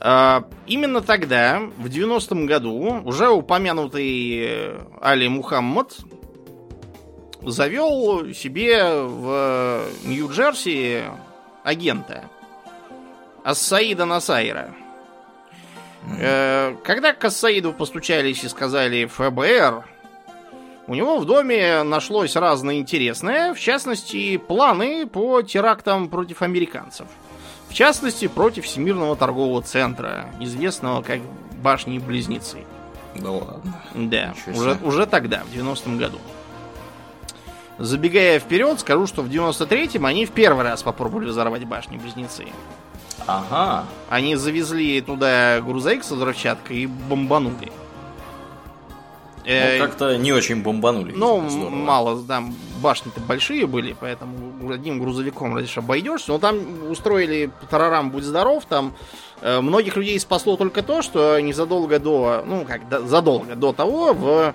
А, Именно тогда, в 90-м году, уже упомянутый э, Али Мухаммад завел себе в Нью-Джерси агента Ассаида Насайра. Э, Когда к Ассаиду постучались и сказали ФБР, у него в доме нашлось разное интересное, в частности, планы по терактам против американцев. В частности, против Всемирного торгового центра, известного как Башни-Близнецы. Да ладно. Да, уже, уже тогда, в 90-м году. Забегая вперед, скажу, что в 93-м они в первый раз попробовали взорвать башни-близнецы. Ага. Они завезли туда грузовик с взрывчаткой и бомбанули. Э, Ну, как-то не очень бомбанули. ну, здорово. мало, там башни-то большие были, поэтому одним грузовиком лишь обойдешься. Но там устроили тарарам, будь здоров, там э, многих людей спасло только то, что незадолго до, ну как, до- задолго до того в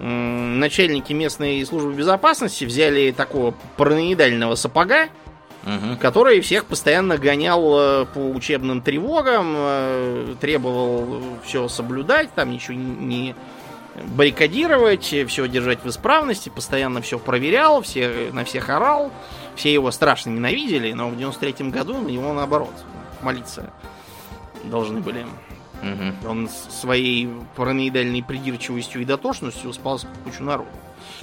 м, начальники местной службы безопасности взяли такого параноидального сапога, Мгм. который всех постоянно гонял э, по учебным тревогам, э, требовал все соблюдать, там ничего не баррикадировать, все держать в исправности, постоянно все проверял, все, на всех орал, все его страшно ненавидели, но в 93-м году на него наоборот молиться должны были. Мгм. Он своей параноидальной придирчивостью и дотошностью спас кучу народу.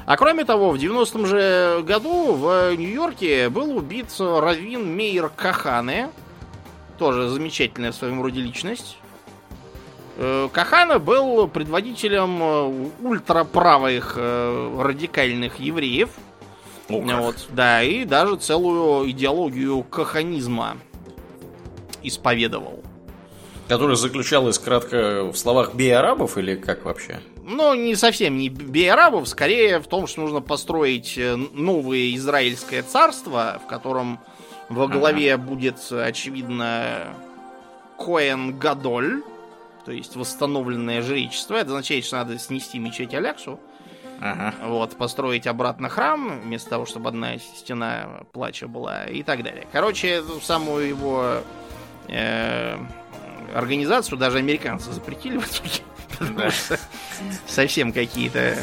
А кроме того, в 90-м же году в Нью-Йорке был убит Равин Мейер Кахане. Тоже замечательная в своем роде личность. Э, Кахана был предводителем э, ультраправых э, радикальных евреев. О, как. Вот, да, и даже целую идеологию каханизма исповедовал. Которая заключалась кратко в словах «бей арабов» или как вообще? Ну, не совсем не бей арабов, скорее в том, что нужно построить э, новое израильское царство, в котором во главе будет, очевидно, Коэн Гадоль, то есть восстановленное жречество. Это означает, что надо снести мечеть Аляксу, Ага. вот, построить обратно храм, вместо того, чтобы одна стена плача была, и так далее. Короче, самую его э, организацию даже американцы запретили в итоге. *laughs* Совсем какие-то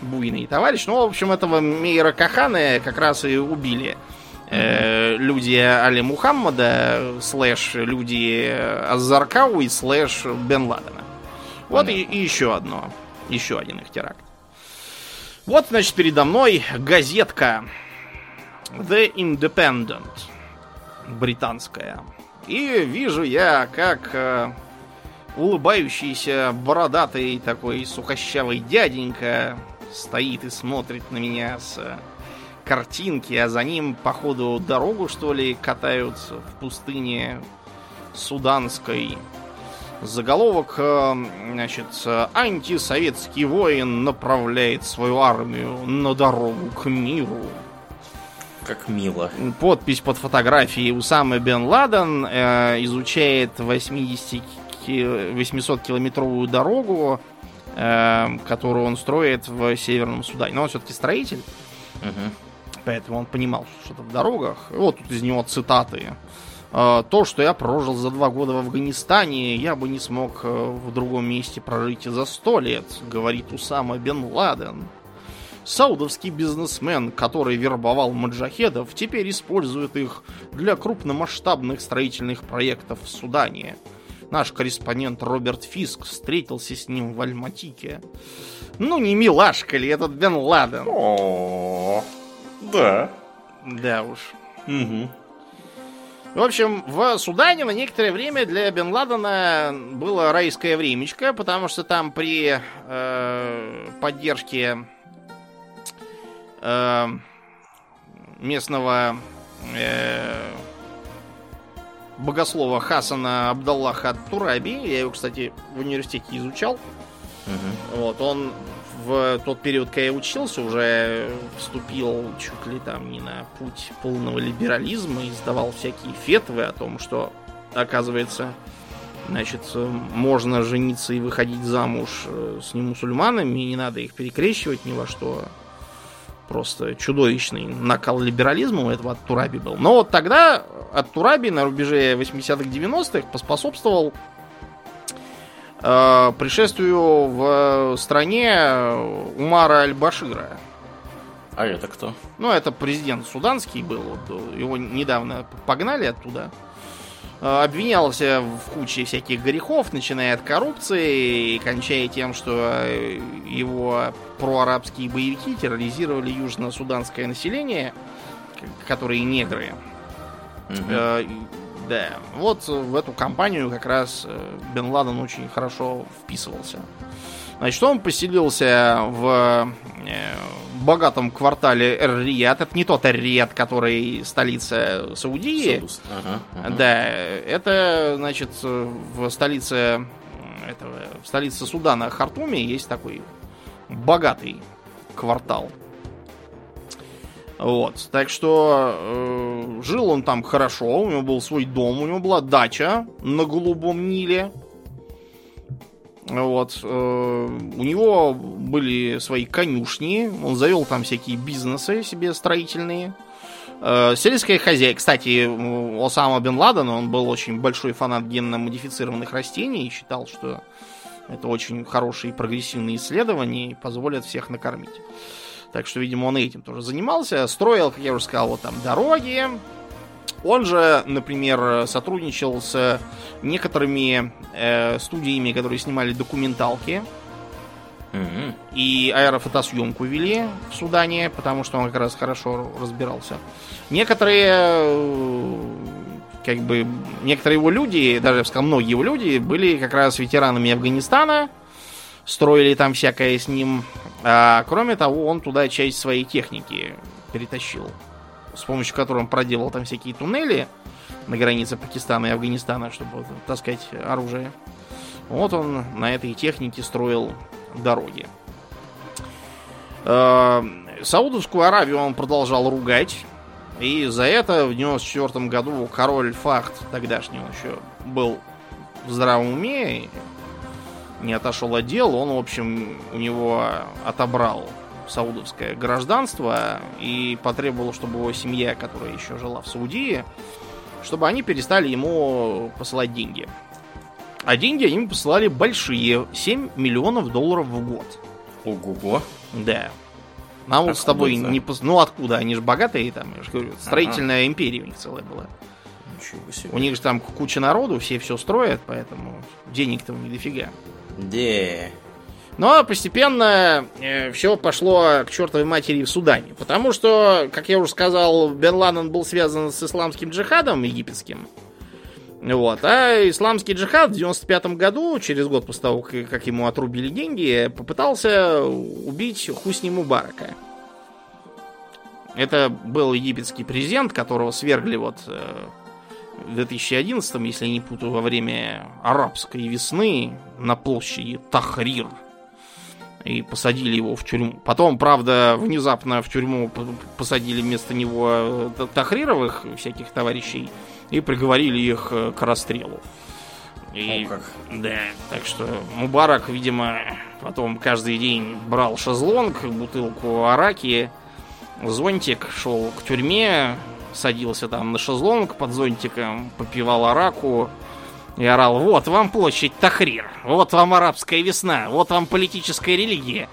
буйные товарищи. Ну, в общем, этого Мейера Кахана как раз и убили. Э, люди Али Мухаммада, слэш люди Азаркауи, слэш Бен Ладена. Вот и, и еще одно. Еще один их теракт. Вот, значит, передо мной газетка The Independent британская. И вижу я, как э, улыбающийся бородатый такой сухощавый дяденька стоит и смотрит на меня с э, картинки, а за ним, походу, дорогу, что ли, катают в пустыне суданской. Заголовок, э, значит, э, антисоветский воин направляет свою армию на дорогу к миру. Как мило. Подпись под фотографией Усамы Бен Ладен э, изучает 80 ки- 800-километровую дорогу, э, которую он строит в Северном Судане. Но он все-таки строитель, Мгм. поэтому он понимал, что что-то в дорогах. Вот тут из него цитаты. Э, То, что я прожил за два года в Афганистане, я бы не смог э, в другом месте прожить и за сто лет, говорит Усама Бен Ладен. Саудовский бизнесмен, который вербовал маджахедов, теперь использует их для крупномасштабных строительных проектов в Судане. Наш корреспондент Роберт Фиск встретился с ним в Альматике. Ну, не милашка ли этот Бен Ладен? О, да. Да уж. Мгм. В общем, в Судане на некоторое время для Бен Ладена было райское времечко, потому что там при э, поддержке э, местного э, богослова Хасана Абдаллаха Тураби. Я его, кстати, в университете изучал. Мгм. Вот, он в тот период, когда я учился, уже вступил чуть ли там не на путь полного либерализма и издавал всякие фетвы о том, что, оказывается, значит, можно жениться и выходить замуж э, с немусульманами, и не надо их перекрещивать ни во что. Просто чудовищный накал либерализма у этого от Тураби был. Но вот тогда от Тураби на рубеже 80-х 90-х поспособствовал э, пришествию в стране Умара Аль-Башира. А это кто? Ну, это президент суданский был. вот, его недавно погнали оттуда. Э, Обвинялся в куче всяких грехов, начиная от коррупции и кончая тем, что э, его проарабские боевики терроризировали южно-суданское население, которые негры. Мгм. Э, Да, вот в эту компанию как раз э, Бен Ладен очень хорошо вписывался. Значит, он поселился в богатом квартале Эр-Рияд. Это не тот Эр-Рияд, который столица Саудии. Ага, ага. Да, это, значит, в столице этого, в столице Судана Хартуме есть такой богатый квартал. Вот, так что э, жил он там хорошо, у него был свой дом, у него была дача на Голубом Ниле. Вот, э, у него были свои конюшни, он завел там всякие бизнесы себе строительные. Э, Сельское хозяйство. Кстати, Осама Бен Ладена, он был очень большой фанат генно-модифицированных растений и считал, что это очень хорошие прогрессивные исследования и позволят всех накормить. Так что, видимо, он этим тоже занимался. Строил, как я уже сказал, вот там дороги. Он же, например, сотрудничал с некоторыми э, студиями, которые снимали документалки Мгм. и аэрофотосъемку вели в Судане, потому что он как раз хорошо разбирался. Некоторые, э, как бы, некоторые его люди, даже, я бы сказал, многие его люди, были как раз ветеранами Афганистана, строили там всякое с ним. А, кроме того, он туда часть своей техники перетащил, с помощью которой он проделал там всякие туннели на границе Пакистана и Афганистана, чтобы таскать оружие. Вот он на этой технике строил дороги. Э, Саудовскую Аравию он продолжал ругать. И за это в 94 году король Фахт, тогдашний он еще был в здравом уме, не отошел от дел. Он, в общем, у него отобрал саудовское гражданство и потребовал, чтобы его семья, которая еще жила в Саудии, чтобы они перестали ему посылать деньги. А деньги они ему посылали большие, 7 миллионов долларов в год. Ого-го. Да. Нам вот с Откуда тобой это? не пос- Ну откуда? Они же богатые там, я же говорю. Строительная империя у них целая была. Ничего себе. У них же там куча народу, все все строят, поэтому денег-то у них дофига. Де. Но постепенно все пошло к чертовой матери в Судане. Потому что, как я уже сказал, Бен Ладен был связан с исламским джихадом египетским. Вот. А исламский джихад в 95 году, через год после того, как ему отрубили деньги, попытался убить Хусни Мубарака. Это был египетский президент, которого свергли вот э, в 2011, если не путаю, во время арабской весны на площади Тахрир. И посадили его в тюрьму. Потом, правда, внезапно в тюрьму посадили вместо него э, Тахрировых всяких товарищей и приговорили их э, к расстрелу. И, О, как. да, так что Мубарак, видимо, потом каждый день брал шезлонг, бутылку араки, зонтик, шел к тюрьме, садился там на шезлонг под зонтиком, попивал араку и орал, вот вам площадь Тахрир, вот вам арабская весна, вот вам политическая религия.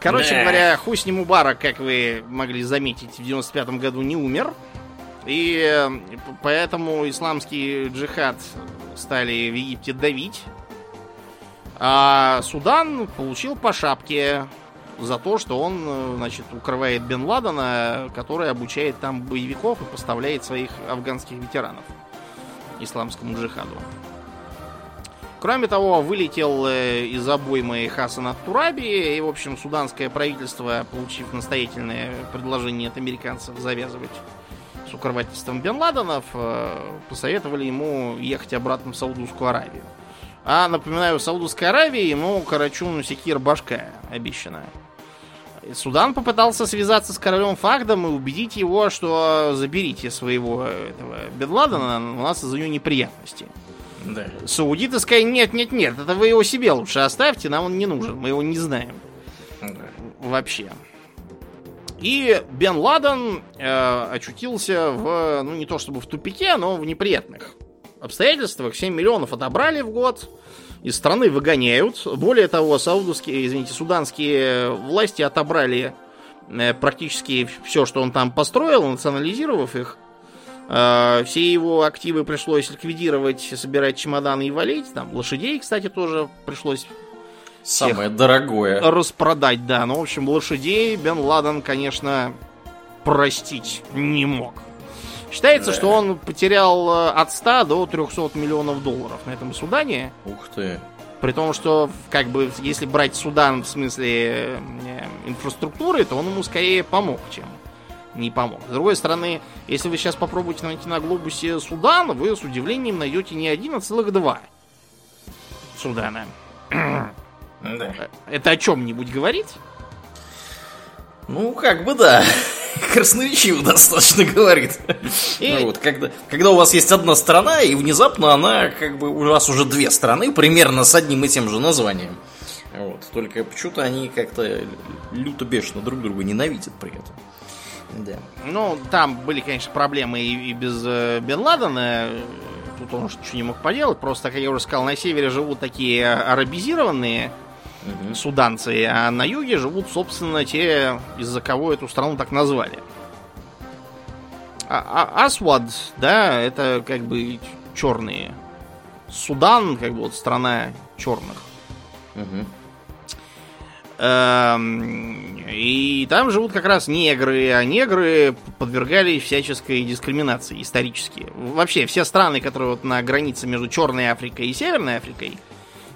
Короче Да. говоря, Хусни Мубарак, как вы могли заметить, в 95 году не умер. И э, поэтому исламский джихад стали в Египте давить. А Судан получил по шапке за то, что он, э, значит, укрывает Бен Ладена, который обучает там боевиков и поставляет своих афганских ветеранов исламскому джихаду. Кроме того, вылетел э, из обоймы Хасан Тураби, и, в общем, суданское правительство, получив настоятельное предложение от американцев завязывать с укрывательством Бен Ладенов, э, посоветовали ему ехать обратно в Саудовскую Аравию. А, напоминаю, в Саудовской Аравии ему Карачун Секир башка обещана. Судан попытался связаться с королем Фахдом и убедить его, что заберите своего этого Бен Ладена, у нас из-за него неприятности. Да. Саудиты сказали, нет, нет, нет, это вы его себе лучше оставьте, нам он не нужен, мы его не знаем. Да. Вообще. И Бен Ладен э, очутился в, ну не то чтобы в тупике, но в неприятных обстоятельствах. 7 миллионов отобрали в год, из страны выгоняют. Более того, саудовские, извините, суданские власти отобрали э, практически все, что он там построил, национализировав их. Э, все его активы пришлось ликвидировать, собирать чемоданы и валить. Там лошадей, кстати, тоже пришлось Самое дорогое. распродать, да. Ну, в общем, лошадей Бен Ладен, конечно, простить не мог. Считается, Да. что он потерял э, от 100 до 300 миллионов долларов на этом Судане. Ух ты. При том, что, как бы, если брать Судан в смысле э, инфраструктуры, то он ему скорее помог, чем не помог. С другой стороны, если вы сейчас попробуете найти на глобусе Судан, вы с удивлением найдете не один, а целых два Судана. Да. Это о чем-нибудь говорит? Ну, как бы да. Красноречиво достаточно говорит. И- Ну вот, когда, когда у вас есть одна страна, и внезапно она, как бы, у вас уже две страны, примерно с одним и тем же названием. Вот. Только почему-то они как-то люто-бешено друг друга ненавидят при этом. Да. Ну, там были, конечно, проблемы и, и без э, Бен Ладена. Тут он уж ничего не мог поделать. Просто, как я уже сказал, на севере живут такие арабизированные Суданцы, а на юге живут, собственно, те, из-за кого эту страну так назвали. А, а- Асвад, да, это как бы черные. Судан, как бы вот страна черных. Эм, И там живут как раз негры, а негры подвергались всяческой дискриминации исторически. Вообще, все страны, которые вот на границе между Черной Африкой и Северной Африкой,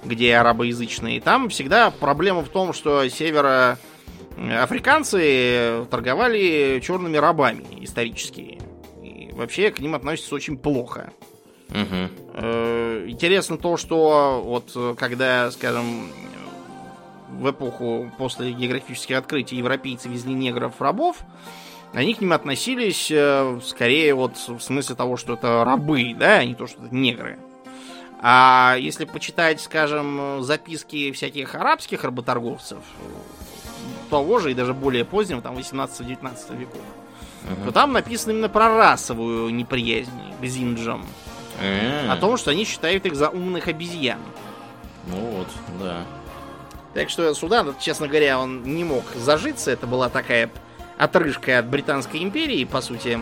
где арабоязычные, там всегда проблема в том, что североафриканцы торговали черными рабами исторически. И вообще к ним относятся очень плохо. Э, Интересно то, что вот э, когда, скажем, в эпоху после географических открытий европейцы везли негров-рабов, они к ним относились э, скорее вот в смысле того, что это рабы, да, а не то, что это негры. А если почитать, скажем, записки всяких арабских работорговцев, того же и даже более позднего, там 18-19 веков, Мгм. то там написано именно про расовую неприязнь к зинджам. Э, О том, что они считают их за умных обезьян. Ну вот, да. Так что Судан, честно говоря, он не мог зажиться. Это была такая отрыжка от Британской империи, по сути.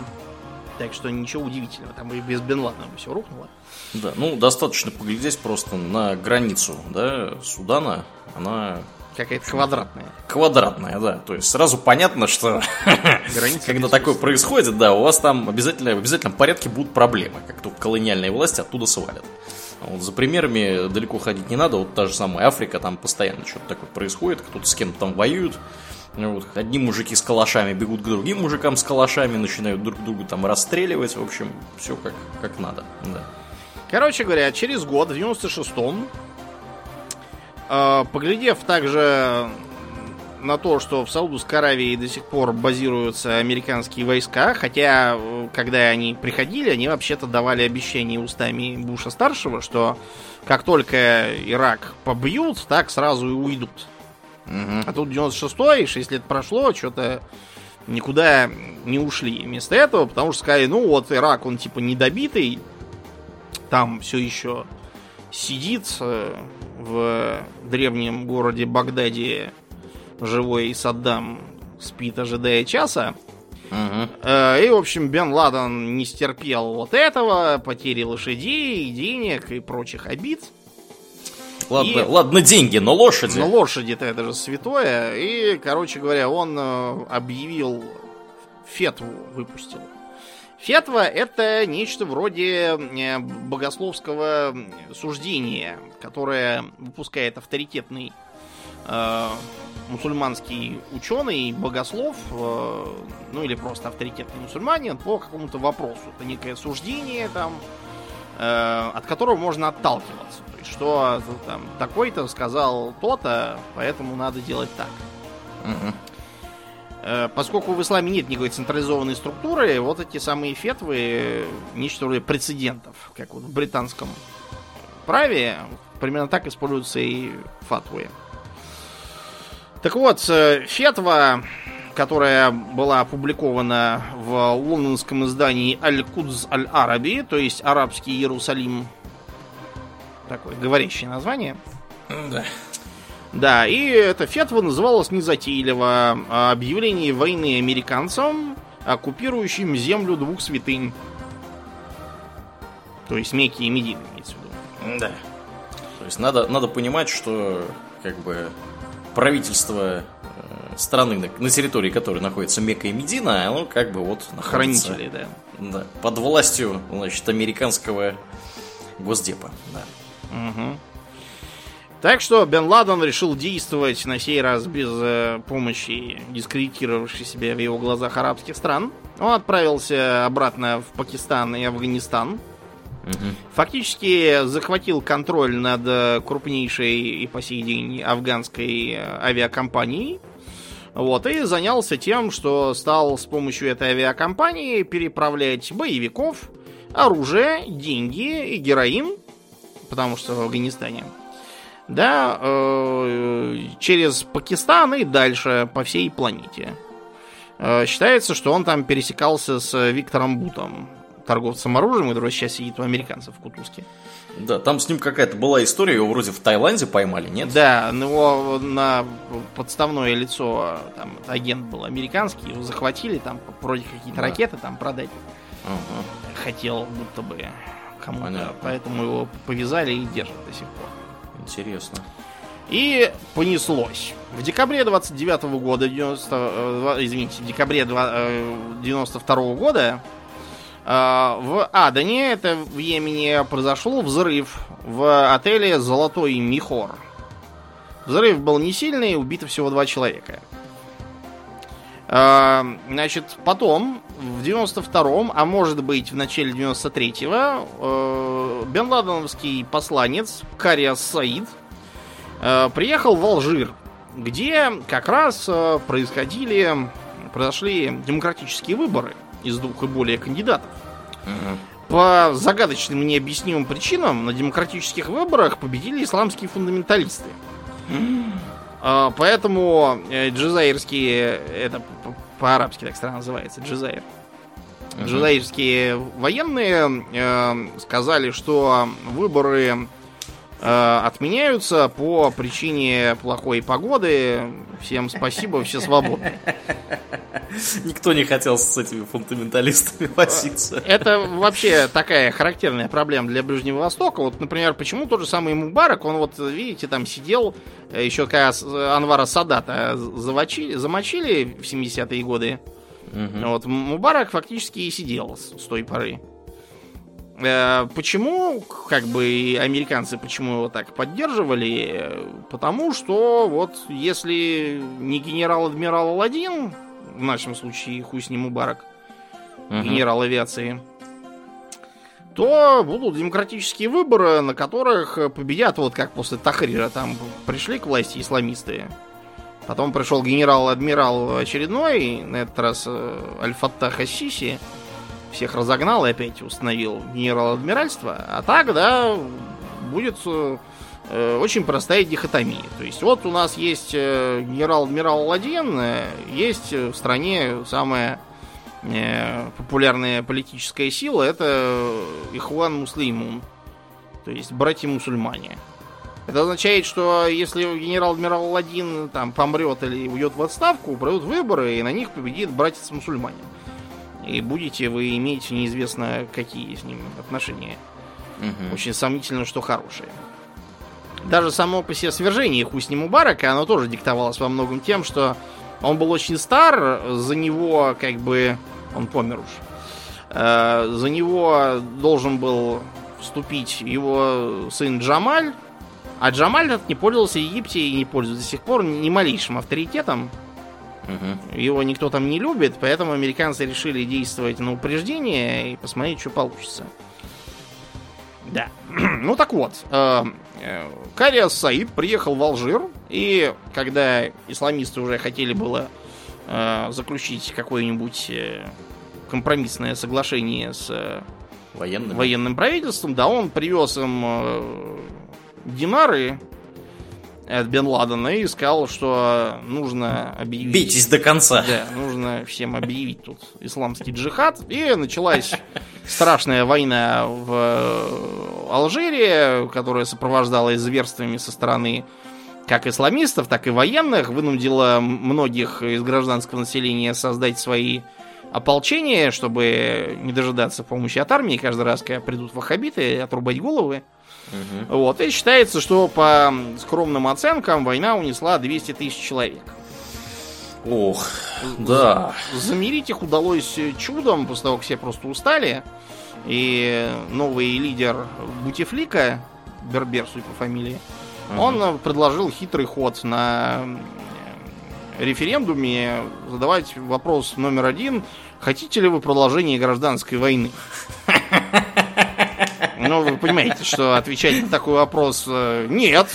Так что ничего удивительного. Там и без Бен Ладена все рухнуло. Да, ну достаточно поглядеть просто на границу, да, Судана. Она Какая-то квадратная. квадратная, да. То есть сразу понятно, что *laughs* когда такое происходит, да, у вас там обязательно в обязательном порядке будут проблемы, как только колониальные власти оттуда свалят. Вот за примерами далеко ходить не надо. Вот та же самая Африка, там постоянно что-то такое происходит, кто-то с кем-то там воюет. Вот. Одни мужики с калашами бегут к другим мужикам с калашами, начинают друг друга там расстреливать. В общем, все как, как надо. Да. Короче говоря, через год, в 96-м, э, поглядев также на то, что в Саудовской Аравии до сих пор базируются американские войска, хотя, э, когда они приходили, они вообще-то давали обещание устами Буша-старшего, что как только Ирак побьют, так сразу и уйдут. Мгм. А тут 96-й, 6 лет прошло, что-то никуда не ушли вместо этого, потому что сказали, ну вот Ирак, он типа недобитый, там все еще сидит в древнем городе Багдаде живой Саддам спит, ожидая часа. Э, И, в общем, Бен Ладен не стерпел вот этого, потери лошадей, денег и прочих обид. Ладно, И- ладно, деньги, но лошади. Но лошади-то это же святое. И, короче говоря, он э, объявил фетву, выпустил. Фетва это нечто вроде э, богословского суждения, которое выпускает авторитетный э, мусульманский ученый, богослов, э, ну или просто авторитетный мусульманин по какому-то вопросу. Это некое суждение там, э, от которого можно отталкиваться. То есть, что там такой-то сказал то-то, поэтому надо делать так. Мгм. Э, Поскольку в исламе нет никакой централизованной структуры, вот эти самые фетвы нечто вроде прецедентов, как вот в британском праве, примерно так используются и фатвы. Так вот, э, фетва, которая была опубликована в лондонском издании Аль-Кудз Аль-Араби, то есть арабский Иерусалим, такое говорящее название, Да. Да, и эта фетва называлась незатейливо о объявлении войны американцам, оккупирующим землю двух святынь. То есть Мекки и Медины, имеется в виду. Да. То есть надо, надо понимать, что как бы правительство э, страны, на, территории которой находится Мекка и Медина, оно как бы вот находится Хранители, да. да, под властью, значит, американского госдепа. Да. Мгм. Так что Бен Ладен решил действовать на сей раз без э, помощи дискредитировавших себя в его глазах арабских стран. Он отправился обратно в Пакистан и Афганистан. Фактически захватил контроль над э, крупнейшей и по сей день афганской э, авиакомпанией. Вот, и занялся тем, что стал с помощью этой авиакомпании переправлять боевиков, оружие, деньги и героин, потому что в Афганистане, да, э, через Пакистан и дальше по всей планете. Э, считается, что он там пересекался с Виктором Бутом, торговцем оружием, который сейчас сидит у американцев в Кутузке. Да, там с ним какая-то была история, его вроде в Таиланде поймали, нет? Да, его на подставное лицо там агент был американский, его захватили, там вроде какие-то Да. ракеты там продать Ага. хотел, будто бы кому-то, поэтому его повязали и держат до сих пор. Интересно. И понеслось. В декабре 29 года, 90, э, извините, в декабре два- э, 92 года э, в Адане, это в Йемене, произошел взрыв в отеле «Золотой Михор». Взрыв был не сильный, убито всего два человека. Э, Значит, потом, в 92-м, а может быть в начале 93-го, э, Бен Ладеновский посланец Кариас Саид э, приехал в Алжир, где как раз э, происходили, произошли демократические выборы из двух и более кандидатов. По загадочным и необъяснимым причинам на демократических выборах победили исламские фундаменталисты. А, Поэтому э, джизаирские, это п- по-арабски так странно называется, джизаир. Мгм. Джизаирские военные э, сказали, что выборы э, отменяются по причине плохой погоды. Всем спасибо, все свободны. Никто не хотел с этими фундаменталистами возиться. Это вообще такая характерная проблема для Ближнего Востока. Вот, например, почему тот же самый Мубарак, он вот, видите, там сидел, э, еще когда Анвара Садата завочили, замочили в 70-е годы. Мгм. Вот, Мубарак фактически и сидел с той поры. Э, Почему, как бы, и американцы почему его так поддерживали? Потому что вот если не генерал-адмирал Аладдин, в нашем случае хуй с ним Мубарак, Мгм. генерал авиации, то будут демократические выборы, на которых победят, вот как после Тахрира, там пришли к власти исламисты. Потом пришел генерал-адмирал очередной, на этот раз э, Аль-Фаттах Ас-Сиси, всех разогнал и опять установил генерал-адмиральство. А так, да, будет э, э, очень простая дихотомия. То есть вот у нас есть э, генерал-адмирал Аладдин, э, есть в стране самая э, популярная политическая сила, это Ихуан Муслимун, то есть братья-мусульмане. Это означает, что если генерал-адмирал Аладдин там помрет или уйдет в отставку, пройдут выборы, и на них победит братец-мусульманин. И будете вы иметь неизвестно какие с ним отношения. Мгм. Очень сомнительно, что хорошие. Даже само по себе свержение Хусни Мубарака, оно тоже диктовалось во многом тем, что он был очень стар, за него как бы он помер уж. Э, за него должен был вступить его сын Джамаль, а Джамаль этот не пользовался в Египте и не пользуется до сих пор ни малейшим авторитетом. Мгм. Его никто там не любит, поэтому американцы решили действовать на упреждение и посмотреть, что получится. Да. *clears throat* ну так вот, э, э, Кариас Саид приехал в Алжир, и когда исламисты уже хотели было э, заключить какое-нибудь э, компромиссное соглашение с э, Военными. военным правительством, да, он привез им э, динары от Бен Ладена и сказал, что нужно объявить... Бейтесь до конца. Да, нужно всем объявить тут исламский джихад. И началась страшная война в Алжире, которая сопровождалась зверствами со стороны как исламистов, так и военных, вынудила многих из гражданского населения создать свои ополчения, чтобы не дожидаться помощи от армии каждый раз, когда придут ваххабиты, отрубать головы. Мгм. Вот, и считается, что по скромным оценкам война унесла 200 тысяч человек. Ох, да. Замерить их удалось чудом, после того, как все просто устали. И новый лидер Бутифлика, Бербер, судя по фамилии, Мгм. он э, предложил хитрый ход на э, референдуме задавать вопрос номер один. Хотите ли вы продолжение гражданской войны? *laughs* Ну, вы понимаете, что отвечать на такой вопрос э, нет.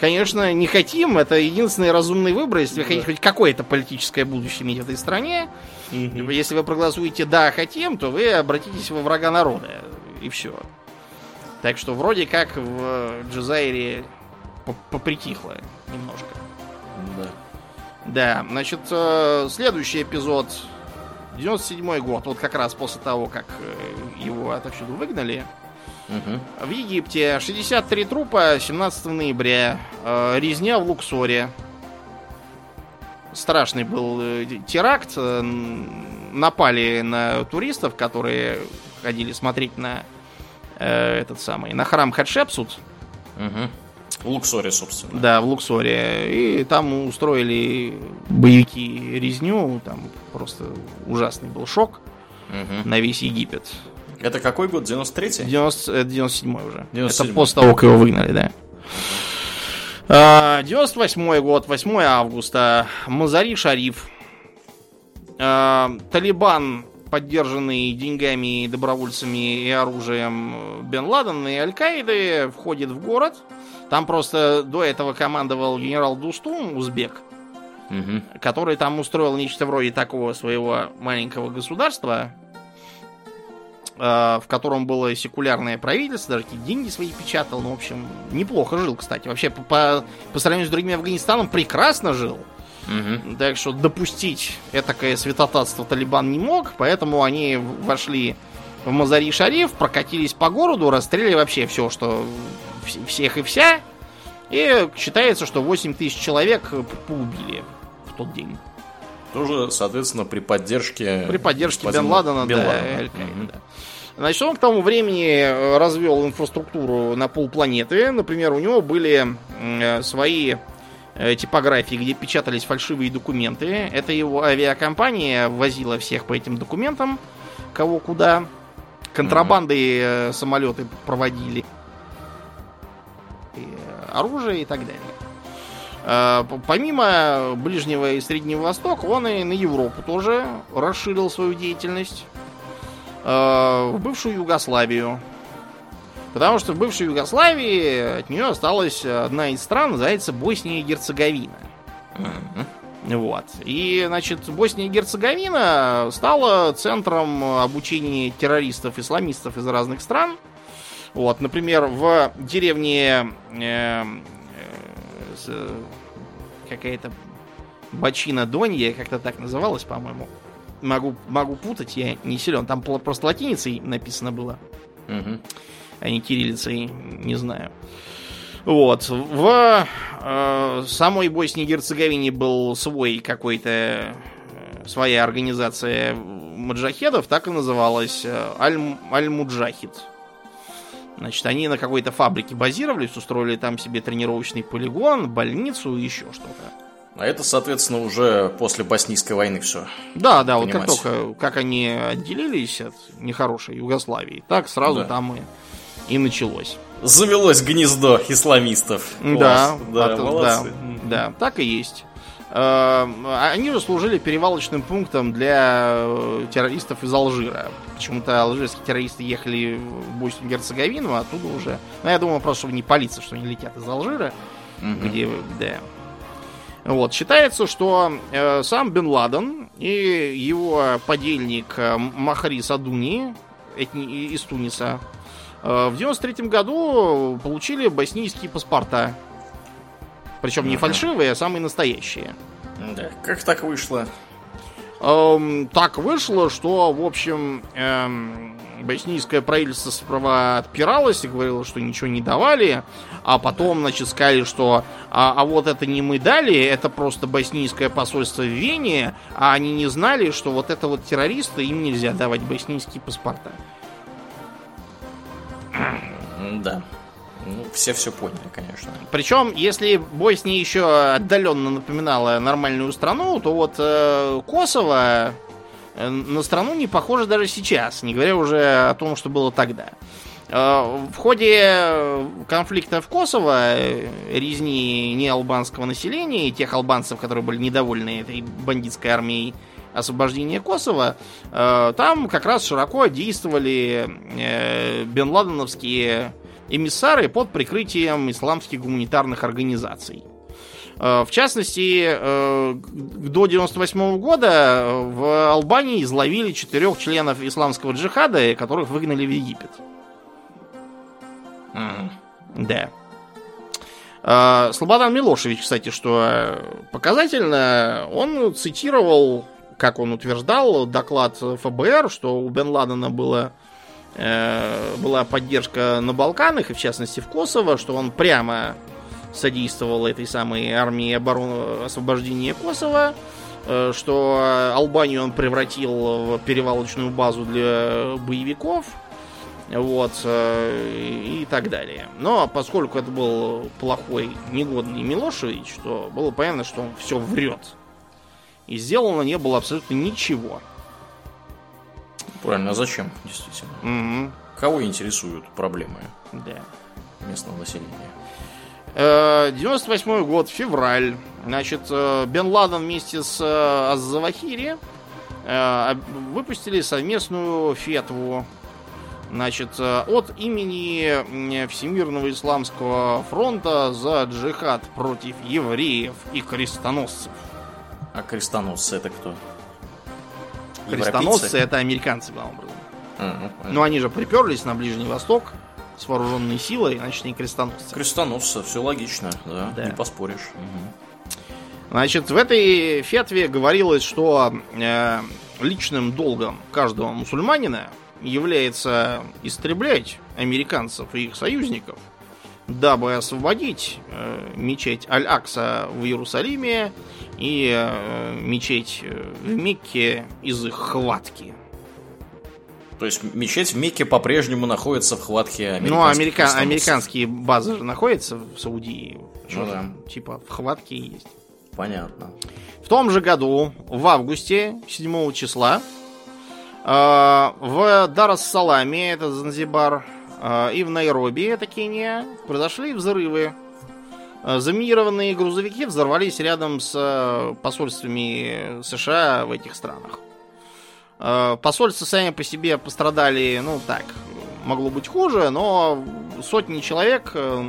Конечно, не хотим. Это единственный разумный выбор, если вы хотите хоть какое-то политическое будущее иметь в этой стране. Мгм. Если вы проголосуете «да, хотим», то вы обратитесь во врага народа. И все. Так что вроде как в Джазайре по- попритихло немножко. Да. Да, значит, э, следующий эпизод 97 год, вот как раз после того, как э, его отовсюду выгнали. В Египте 63 трупа 17 ноября. Э, Резня в Луксоре. Страшный был э, теракт. Напали на туристов, которые ходили смотреть на э, этот самый, на храм Хатшепсут. Мгм. В Луксоре, собственно. Да, в Луксоре. И там устроили боевики резню. Там просто ужасный был шок Мгм. на весь Египет. Это какой год? 93-й? 90, это 97 уже. 97-й. Это после того, как его выгнали, да. А, 98 год, 8 августа. Мазари Шариф. А, Талибан, поддержанный деньгами, добровольцами и оружием Бен Ладен и Аль-Каиды, входит в город. Там просто до этого командовал генерал Дустум, узбек, Мгм. который там устроил нечто вроде такого своего маленького государства, э, в котором было секулярное правительство, даже какие деньги свои печатал, ну, в общем, неплохо жил, кстати. Вообще, по, по, по сравнению с другими Афганистаном, прекрасно жил. Мгм. Так что допустить этакое святотатство Талибан не мог, поэтому они вошли в Мазари-Шариф, прокатились по городу, расстреляли вообще все, что всех и вся. И считается, что 8 тысяч человек п- поубили в тот день. Тоже, соответственно, при поддержке... При поддержке Бен Ладена, Бен да, Ладена. Мгм. да. Значит, он к тому времени э, развел инфраструктуру на полпланеты. Например, у него были э, свои э, типографии, где печатались фальшивые документы. Это его авиакомпания возила всех по этим документам, кого куда. Контрабанды э, самолеты проводили. Оружие и так далее. Э, Помимо Ближнего и Среднего Востока, он и на Европу тоже расширил свою деятельность. Э, В бывшую Югославию. Потому что в бывшей Югославии от нее осталась одна из стран, называется Босния и Герцеговина. Вот. И, значит, Босния и Герцеговина стала центром обучения террористов-исламистов из разных стран. Вот, например, в деревне э, э, какая-то Бачина Донья, как-то так называлась, по-моему. Могу, могу путать, я не силен. Там просто латиницей написано было Мгм. а не кириллицей, не знаю. Вот. В э, самой Боснии и Герцеговине был свой какой-то э, своя организация маджахедов, так и называлась э, Аль- Аль-Муджахид. Значит, они на какой-то фабрике базировались, устроили там себе тренировочный полигон, больницу и еще что-то. А это, соответственно, уже после Боснийской войны все. Да, да, вот как только как они отделились от нехорошей Югославии, так сразу Да. там и, и началось. Завелось гнездо исламистов. Да, Класс. да, от- молодцы. да, да, так и есть. Э, Они же служили перевалочным пунктом для э, террористов из Алжира. Почему-то алжирские террористы ехали в Боснию и Герцеговину, а оттуда уже... Ну, я думаю, просто чтобы не палиться, что они летят из Алжира, Мгм. где... Да. Вот, считается, что э, сам Бен Ладен и его подельник э, Махри Садуни этни- из Туниса э, в 93 году получили боснийские паспорта. Причем не фальшивые, а самые настоящие. Да. Как так вышло? Эм, так вышло, что, в общем, эм, боснийское правительство сперва отпиралось и говорило, что ничего не давали, а потом, значит, сказали, что а, а вот это не мы дали, это просто боснийское посольство в Вене, а они не знали, что вот это вот террористы, им нельзя давать боснийские паспорта. Да. Ну, все все поняли, конечно. Причем, если Босния еще отдаленно напоминала нормальную страну, то вот э, Косово э, на страну не похоже даже сейчас, не говоря уже о том, что было тогда. Э, В ходе конфликта в Косово, э, резни неалбанского населения и тех албанцев, которые были недовольны этой бандитской армией освобождения Косово, там как раз широко действовали э, бен Ладеновские эмиссары под прикрытием исламских гуманитарных организаций. Э, В частности, э, до 98 года э, в Албании изловили четырех членов исламского джихада, которых выгнали в Египет. Мгм. Да. Слободан Милошевич, кстати, что показательно, он цитировал, как он утверждал, доклад ФБР, что у Бен Ладена было, была поддержка на Балканах, и в частности в Косово, что он прямо содействовал этой самой армии обороны освобождения Косово, э, что Албанию он превратил в перевалочную базу для боевиков, вот, э, и так далее. Но поскольку это был плохой, негодный Милошевич, то было понятно, что он все врет. И сделано не было абсолютно ничего. Правильно, а зачем, действительно? Мгм, Кого интересуют проблемы да. местного населения? Э, 98 год, февраль. Значит, э, Бен Ладен вместе с э, Аз-Завахири э, выпустили совместную фетву. Значит, э, от имени Всемирного Исламского фронта за джихад против евреев и крестоносцев. А крестоносцы это кто? Крестоносцы это американцы, главным образом. Понятно. Но они же приперлись на Ближний Восток с вооруженной силой, значит, они крестоносцы. Крестоносцы, все логично, да, Да. не поспоришь. Значит, в этой фетве говорилось, что э, личным долгом каждого мусульманина является истреблять американцев и их союзников, дабы освободить э, мечеть Аль-Акса в Иерусалиме и э, мечеть э, в Мекке из их хватки. То есть мечеть в Мекке по-прежнему находится в хватке американских Ну, америка- американские базы же находятся в Саудии. Ну да. Типа в хватке есть. Понятно. В том же году, в августе, 7 числа, э, в Дар-ас-Саламе, это Занзибар, и в Найроби, это Кения, произошли взрывы. Э, Заминированные грузовики взорвались рядом с э, посольствами США в этих странах. Э, Посольства сами по себе пострадали, ну так, могло быть хуже, но сотни человек э,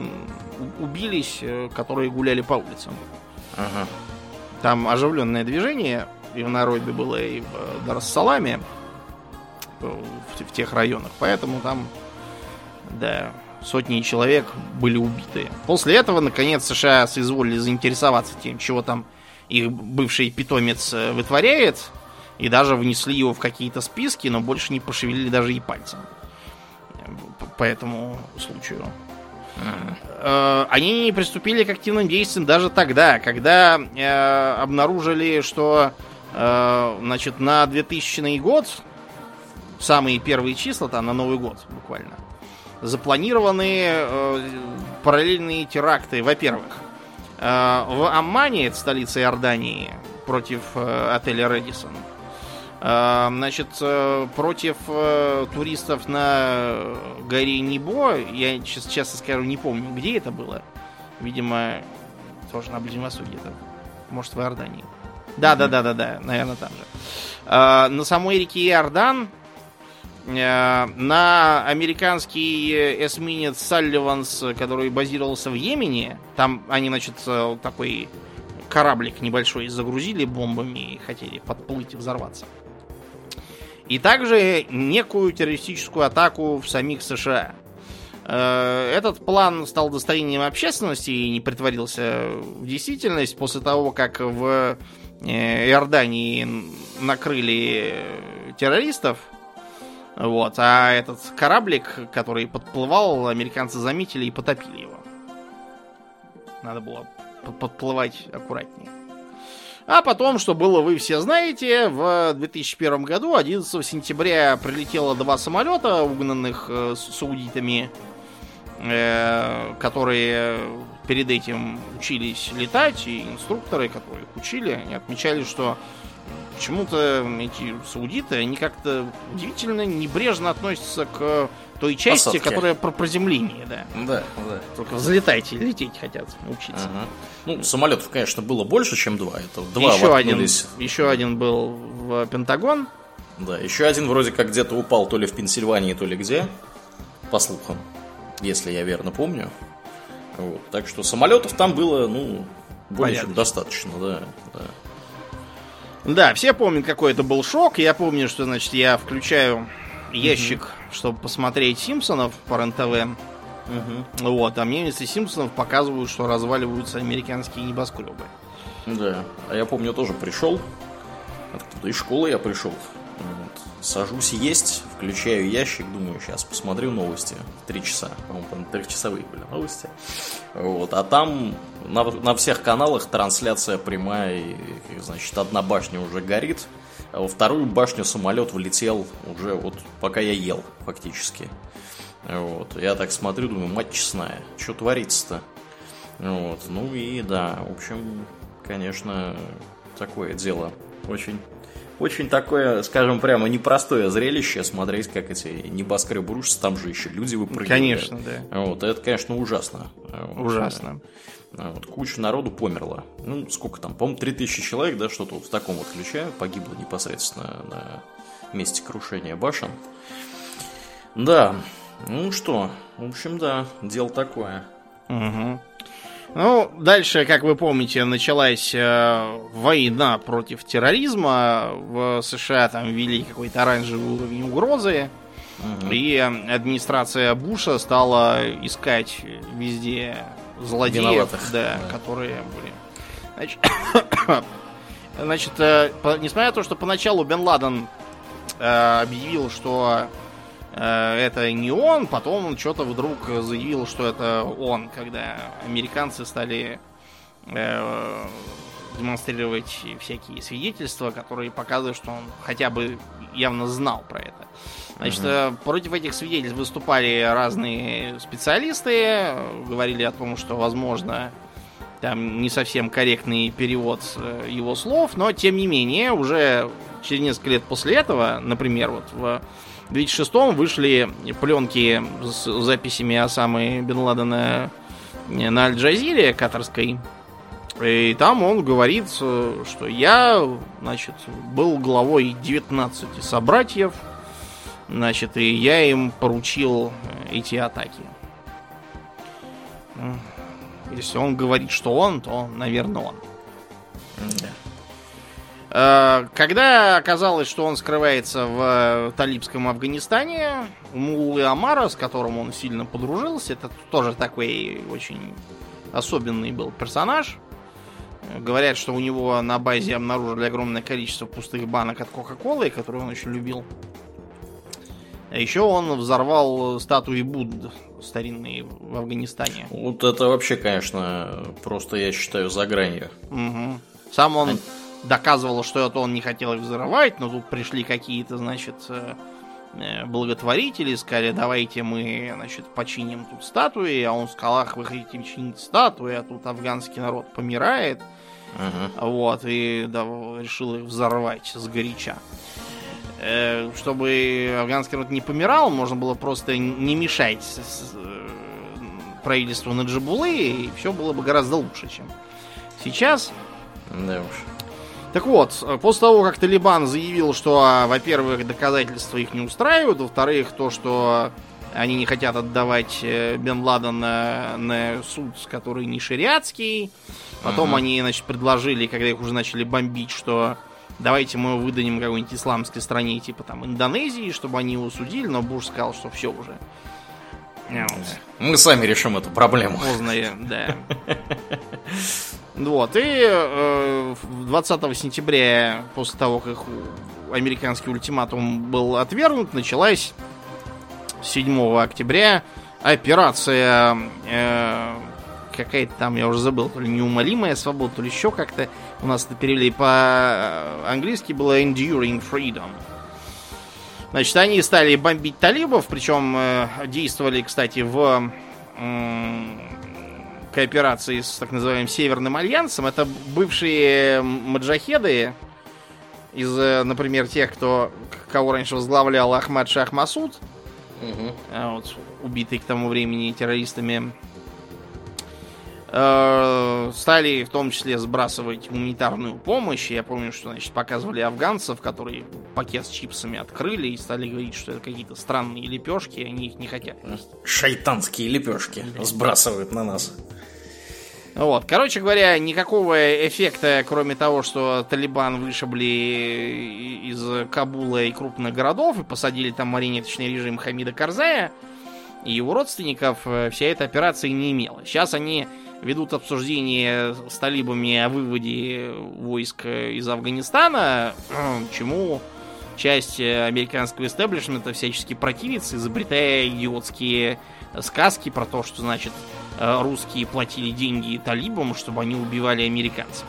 убились, э, которые гуляли по улицам. Ага. Там оживленное движение и в Найроби было, и в Дарассаламе, в, в тех районах. Поэтому там, да, сотни человек были убиты. После этого, наконец, США соизволили заинтересоваться тем, чего там их бывший питомец э, вытворяет, и даже внесли его в какие-то списки, но больше не пошевелили даже и пальцем. Э, По этому случаю. Э, они не приступили к активным действиям даже тогда, когда э, обнаружили, что э, значит, на 2000 год, самые первые числа, там на Новый год буквально, запланированы э, параллельные теракты. Во-первых, Э, в Аммане, это столица Иордании, против э, отеля Редисон. Э, значит, против туристов на горе Нибо, я сейчас честно скажу, не помню, где это было. Видимо, тоже на Ближнем Востоке. Это, может, в Иордании. Да, да, да, да, да, наверное, там же. На самой реке Иордан на американский эсминец Салливанс, который базировался в Йемене, там они, значит, такой кораблик небольшой загрузили бомбами и хотели подплыть и взорваться. И также некую террористическую атаку в самих США. Э, этот план стал достоянием общественности и не притворился в действительность после того, как в э, Иордании накрыли террористов вот. А этот кораблик, который подплывал, американцы заметили и потопили его. Надо было подплывать аккуратнее. А потом, что было, вы все знаете, в 2001 году, 11 сентября, прилетело два самолета, угнанных э, саудитами, э, которые перед этим учились летать, и инструкторы, которые их учили, они отмечали, что почему-то эти саудиты, они как-то удивительно небрежно относятся к той части, Посадки. которая про приземление, да. Да, да. Только взлетайте, лететь хотят учиться. Ага. Ну, самолетов, конечно, было больше, чем два. Это два еще один, еще один был в Пентагон. Да, еще один вроде как где-то упал то ли в Пенсильвании, то ли где, по слухам, если я верно помню. Вот. Так что самолетов там было, ну, более Понятно. чем достаточно, да, да. Да, все помнят, какой это был шок. Я помню, что, значит, я включаю ящик, угу. чтобы посмотреть Симпсонов по РЕН-ТВ. Угу. Вот, а мне вместо Симпсонов показывают, что разваливаются американские небоскребы. Да, а я помню, тоже пришел. Откуда из школы я пришел. Вот. Сажусь есть, включаю ящик, думаю, сейчас посмотрю новости. Три часа, по-моему, трехчасовые были новости. Вот. А там на, на всех каналах трансляция прямая, и, значит, одна башня уже горит, а во вторую башню самолет влетел уже вот пока я ел, фактически. Вот. Я так смотрю, думаю, мать честная, что творится-то? Вот. Ну и да, в общем, конечно, такое дело очень очень такое, скажем прямо, непростое зрелище смотреть, как эти небоскребы рушатся, там же еще люди выпрыгивают. Конечно, да. Вот, это, конечно, ужасно. Ужасно. Вот, куча народу померла. Ну, сколько там, по-моему, 3000 человек, да, что-то вот в таком вот ключе погибло непосредственно на месте крушения башен. Да, ну что, в общем, да, дело такое. Угу. Ну, дальше, как вы помните, началась э, война против терроризма. В США там ввели какой-то оранжевый уровень угрозы. Угу. И администрация Буша стала искать везде злодеев, Виноватых. да, да. которые были. Значит, *coughs* значит э, по, несмотря на то, что поначалу Бен Ладен э, объявил, что это не он, потом он что-то вдруг заявил, что это он, когда американцы стали э, демонстрировать всякие свидетельства, которые показывают, что он хотя бы явно знал про это. Значит, uh-huh. против этих свидетельств выступали разные специалисты, говорили о том, что, возможно, там не совсем корректный перевод его слов, но тем не менее, уже через несколько лет после этого, например, вот в в 2006 вышли пленки с записями о самой Бен Ладена на Аль-Джазире катарской. И там он говорит, что я, значит, был главой 19 собратьев, значит, и я им поручил эти атаки. Если он говорит, что он, то, наверное, он. Да. Э, когда оказалось, что он скрывается в талибском Афганистане, Мулы Амара, с которым он сильно подружился, это тоже такой очень особенный был персонаж. Говорят, что у него на базе обнаружили огромное количество пустых банок от Кока-Колы, которые он очень любил. А еще он взорвал статуи Будд старинные в Афганистане. Вот это вообще, конечно, просто я считаю за гранью. Угу. Сам он доказывала, что это он не хотел их взрывать, но тут пришли какие-то, значит, э, э, благотворители, сказали, давайте мы, значит, починим тут статуи, а он сказал, ах, вы хотите чинить статуи, а тут афганский народ помирает. Мгм. Вот, и да, решил их взорвать с горяча. Э, Чтобы афганский народ не помирал, можно было просто не мешать правительству Наджибулы, и все было бы гораздо лучше, чем сейчас. Да уж. Так вот, э, после того, как Талибан заявил, что, а, во-первых, доказательства их не устраивают, во-вторых, то, что они не хотят отдавать э, Бен Ладена на суд, который не шариатский. Потом Мгм. они, значит, предложили, когда их уже начали бомбить, что давайте мы его выдадим какой-нибудь исламской стране, типа там Индонезии, чтобы они его судили, но Буш сказал, что все уже. Вот. Мы сами решим эту проблему. Поздно, да. *laughs* Вот, и э, 20 сентября, после того, как американский ультиматум был отвергнут, началась 7 октября операция э, какая-то там, я уже забыл, то ли неумолимая свобода, то ли еще как-то. У нас это перевели по-английски было Enduring Freedom. Значит, они стали бомбить талибов, причем э, действовали, кстати, в м, кооперации с так называемым Северным Альянсом. Это бывшие маджахеды из, э, например, тех, кто, кого раньше возглавлял Ахмад Шах Масуд, Мгм. а, вот, убитый к тому времени террористами, стали в том числе сбрасывать гуманитарную помощь. Я помню, что значит, показывали афганцев, которые пакет с чипсами открыли и стали говорить, что это какие-то странные лепешки, они их не хотят. Шайтанские лепешки сбрасывают на нас. Вот, короче говоря, никакого эффекта, кроме того, что Талибан вышибли из Кабула и крупных городов и посадили там марионеточный режим Хамида Карзая и его родственников, э, вся эта операция не имела. Сейчас они ведут обсуждение с талибами о выводе войск из Афганистана, чему часть э, американского истеблишмента всячески противится, изобретая идиотские сказки про то, что, значит, э, русские платили деньги талибам, чтобы они убивали американцев.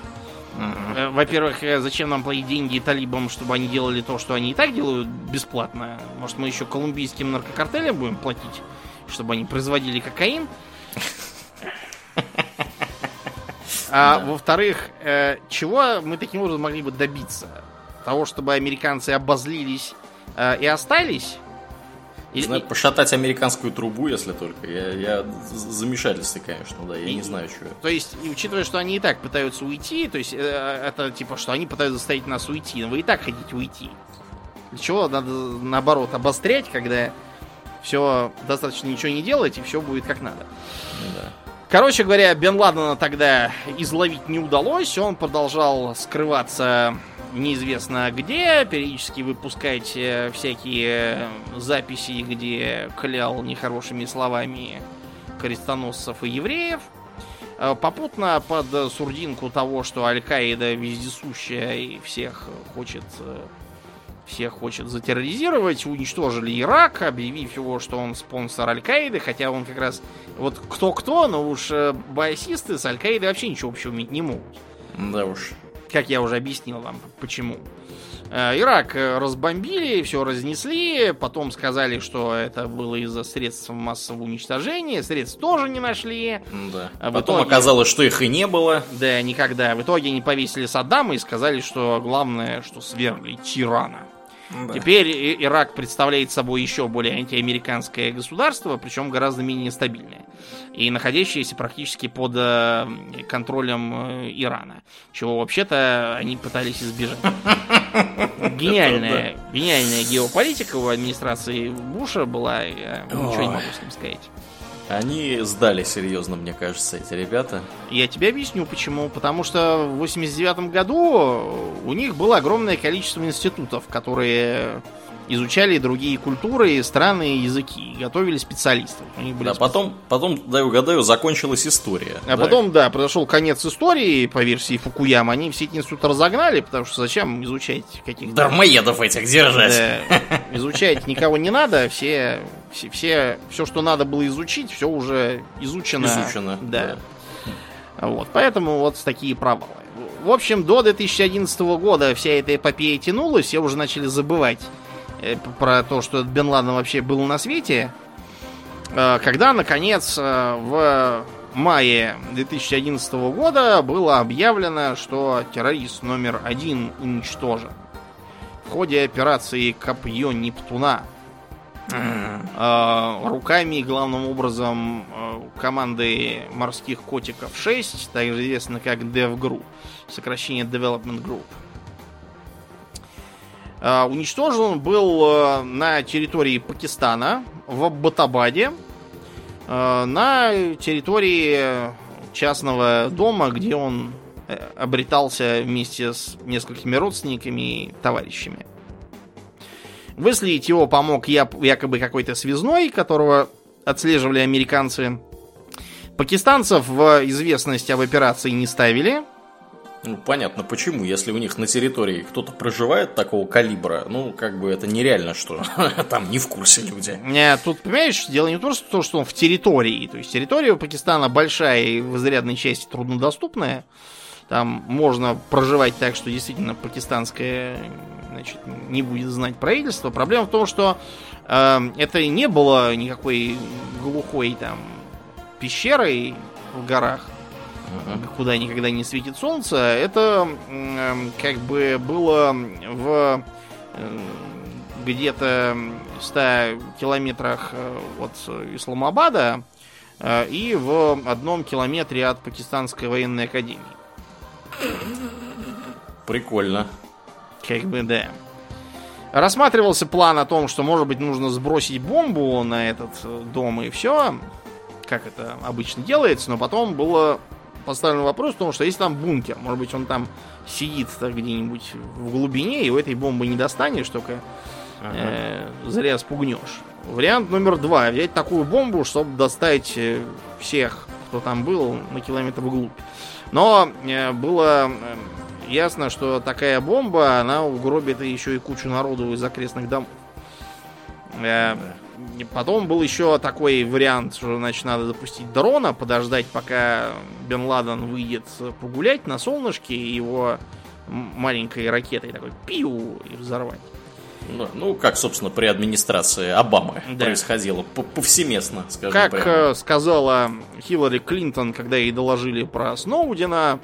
Э, Во-первых, зачем нам платить деньги талибам, чтобы они делали то, что они и так делают бесплатно? Может, мы еще колумбийским наркокартелям будем платить, чтобы они производили кокаин? *laughs* А Да. во-вторых, э, чего мы таким образом могли бы добиться? Того, чтобы американцы обозлились э, и остались? Или- Знаю, пошатать американскую трубу, если только. Я, я замешательстве, конечно, да. Я И- не знаю, что. То есть, и учитывая, что они и так пытаются уйти, то есть э, это типа, что они пытаются заставить нас уйти, но вы и так хотите уйти. Для чего надо, наоборот, обострять, когда все достаточно ничего не делать, и все будет как надо. Да. Короче говоря, Бен Ладена тогда изловить не удалось, он продолжал скрываться неизвестно где, периодически выпускать э, всякие записи, где клял нехорошими словами крестоносцев и евреев. Э, Попутно под сурдинку того, что Аль-Каида вездесущая и всех хочет э, всех хочет затерроризировать, уничтожили Ирак, объявив его, что он спонсор Аль-Каиды, хотя он как раз вот кто-кто, но уж э, басисты с Аль-Каидой вообще ничего общего иметь не могут. Да уж. Как я уже объяснил вам, почему. Э, Ирак э, разбомбили, все разнесли, потом сказали, что это было из-за средств массового уничтожения, средств тоже не нашли. Да. А в Потом итоге- оказалось, что их и не было. Да, никогда. В итоге они повесили Саддама и сказали, что главное, что свергли тирана. Да. Теперь Ирак представляет собой еще более антиамериканское государство, причем гораздо менее стабильное. И находящееся практически под э, контролем э, Ирана. Чего вообще-то они пытались избежать. *laughs* Гениальная, гениальная геополитика у администрации Буша была, я ничего не могу с ним сказать. Они сдали серьезно, мне кажется, эти ребята. Я тебе объясню почему. Потому что в 89 году у них было огромное количество институтов, которые изучали другие культуры, страны языки. Готовили специалистов. У них были Да, потом, потом, дай угадаю, закончилась история. А Да. потом, да, произошел конец истории по версии Фукуяма. Они все эти институты разогнали, потому что зачем изучать каких-то... Дармоедов этих держать. Да, изучать никого не надо, все, все, все, все, что надо было изучить, все уже изучено. Изучено. Да. Вот, поэтому вот такие провалы. В общем, до 2011 года вся эта эпопея тянулась, все уже начали забывать э, про то, что Бен Ладен вообще был на свете, э, когда, наконец, э, в мае 2011 года было объявлено, что террорист номер один уничтожен в ходе операции «Копье Нептуна». Э, руками, главным образом, э, команды морских котиков 6, также известно как Dev Group, сокращение Development Group. Э, уничтожен он был на территории Пакистана, в Батабаде, на территории частного дома, где он э, обретался вместе с несколькими родственниками и товарищами. Выследить его помог я- якобы какой-то связной, которого отслеживали американцы. Пакистанцев в известность об операции не ставили. Ну, понятно, почему. Если у них на территории кто-то проживает такого калибра, ну, как бы это нереально, что *laughs* там не в курсе люди. Э, Тут, понимаешь, дело не то, что, то, что он в территории. То есть территория у Пакистана большая и в изрядной части труднодоступная. Там можно проживать так, что действительно пакистанское значит, не будет знать правительство. Проблема в том, что э, это не было никакой глухой там пещерой в горах, куда никогда не светит солнце. Это м, как бы было в э, где-то в 100 километрах э, от Исламабада э, и в одном километре от Пакистанской военной академии. Прикольно. Как бы, да. Рассматривался план о том, что, может быть, нужно сбросить бомбу на этот э, дом и все, как это обычно делается, но потом было поставлен вопрос в том, что если там бункер, может быть, он там сидит где-нибудь в глубине, и у этой бомбы не достанешь, только э, зря спугнешь. Вариант номер два. Взять такую бомбу, чтобы достать э, всех, кто там был, на километр вглубь. Но э, было э, ясно, что такая бомба, она угробит еще и кучу народу из окрестных домов. Э, Потом был еще такой вариант, что значит надо запустить дрона, подождать, пока Бен Ладен выйдет погулять на солнышке, и его маленькой ракетой такой пиу и взорвать. Ну, ну, как, собственно, при администрации Обамы Да. происходило повсеместно, скажем Как прямо. э, сказала Хиллари Клинтон, когда ей доложили про Сноудена,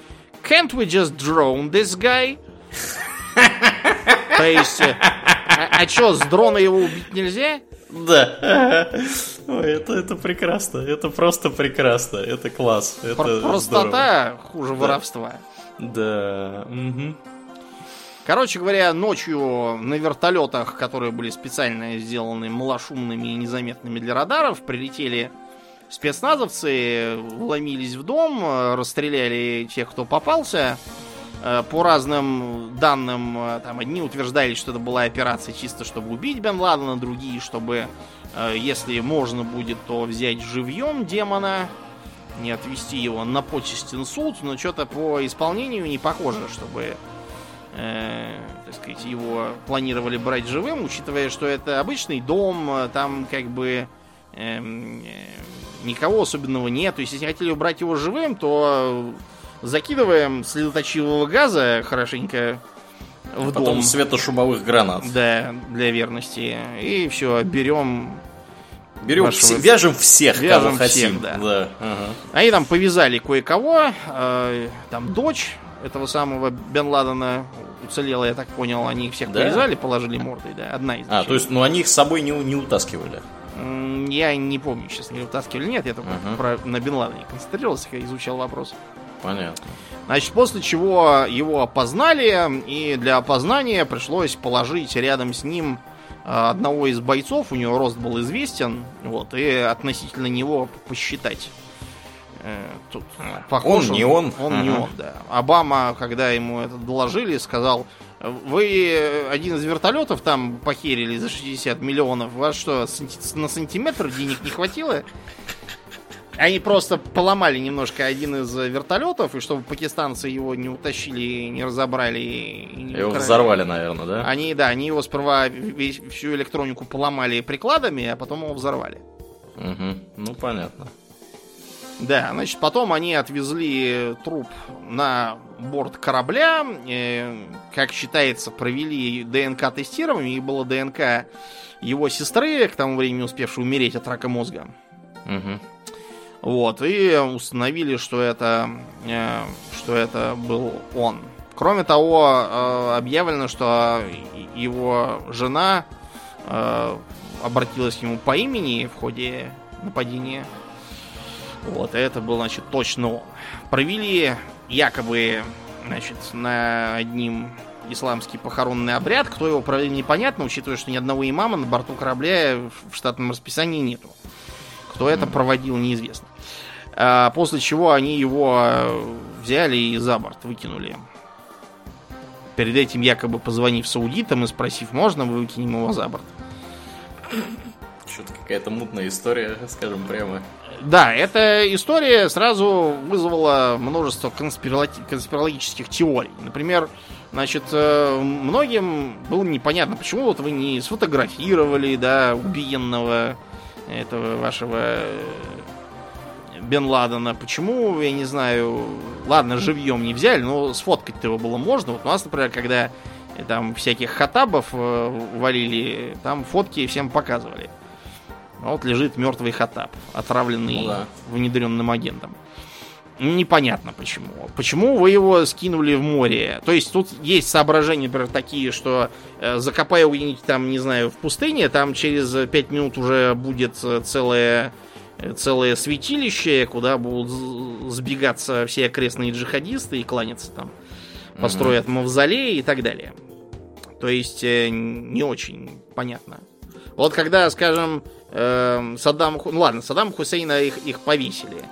can't we just drone this guy? То есть, э, а, а что, с дрона его убить нельзя? Да. Ой, это, это прекрасно. Это просто прекрасно. Это класс. Это Про- здорово. Простота хуже воровства. Да. мгм. Короче говоря, ночью на вертолетах, которые были специально сделаны малошумными и незаметными для радаров, прилетели спецназовцы, вломились в дом, расстреляли тех, кто попался. Э, По разным данным, э, там одни утверждали, что это была операция чисто, чтобы убить Бен Ладена, другие, чтобы, э, если можно будет, то взять живьем демона, не отвести его на почестен суд, но что-то по исполнению не похоже, чтобы э, так сказать, его планировали брать живым, учитывая, что это обычный дом, там как бы эм, никого особенного нет. То есть, если хотели убрать его живым, то э, закидываем следоточивого газа хорошенько в Потом дом. светошумовых гранат. Да, для верности. И все, берем. Берем, Вашего- все- вяжем всех, Вяжем кого хотим. всех, да. да. ага. Они там повязали кое-кого. э, там дочь этого самого Бен Ладена уцелела, я так понял. Они их всех Да? повязали, положили мордой, да. Одна из А, дочерей. то есть, ну они их с собой не, не утаскивали. Я не помню, честно, говоря, вытаскивали или нет. Я только Мгм. про, на Бен Ладене концентрировался, когда изучал вопрос. Понятно. Значит, после чего его опознали, и для опознания пришлось положить рядом с ним э, одного из бойцов, у него рост был известен, вот, и относительно него посчитать. Э, Тут похож Он не он. Он не Ага. он, да. Обама, когда ему это доложили, сказал, вы э, один из вертолетов там похерили за 60 миллионов, у вас что, на сантиметр денег не хватило? Они просто поломали немножко один из вертолетов, и чтобы пакистанцы его не утащили, не разобрали и не Его украли. взорвали, наверное, да? Они, да, они его сперва весь- всю электронику поломали прикладами, а потом его взорвали. Мгм. Ну, понятно. Да, значит, потом они отвезли труп на борт корабля. э, как считается, провели ДНК-тестирование. И было ДНК его сестры, к тому времени успевшей умереть от рака мозга. Мгм. Вот, и установили, что это, э, что это был он. Кроме того, э, объявлено, что его жена э, обратилась к нему по имени в ходе нападения. Вот, это был, значит, точно он. Провели якобы, значит, на одним исламский похоронный обряд. Кто его провел, непонятно, учитывая, что ни одного имама на борту корабля в штатном расписании нету. Кто это проводил, неизвестно. А, после чего они его э, взяли и за борт выкинули. Перед этим якобы позвонив саудитам и спросив, можно мы выкинем его за борт. Что-то какая-то мутная история, скажем прямо. Да, эта история сразу вызвала множество конспирологи- конспирологических теорий. Например, значит, э, многим было непонятно, почему вот вы не сфотографировали, да, убиенного этого вашего э, Бен Ладена. Почему, я не знаю, ладно, живьем не взяли, но сфоткать-то его было можно. Вот у нас, например, когда там всяких хатабов э, валили, там фотки всем показывали. А Вот лежит мертвый хатаб, отравленный Ну да. внедренным агентом. Непонятно почему. Почему вы его скинули в море? То есть тут есть соображения, например, такие, что э, закопая где-нибудь там, не знаю, в пустыне, там через 5 минут уже будет э, целое, э, целое святилище, куда будут сбегаться все окрестные джихадисты и кланяться там. Построят мавзолей и так далее. То есть э, не очень понятно. Вот когда, скажем, эм, Саддам... Ну ладно, Саддам Хусейна их, их повесили.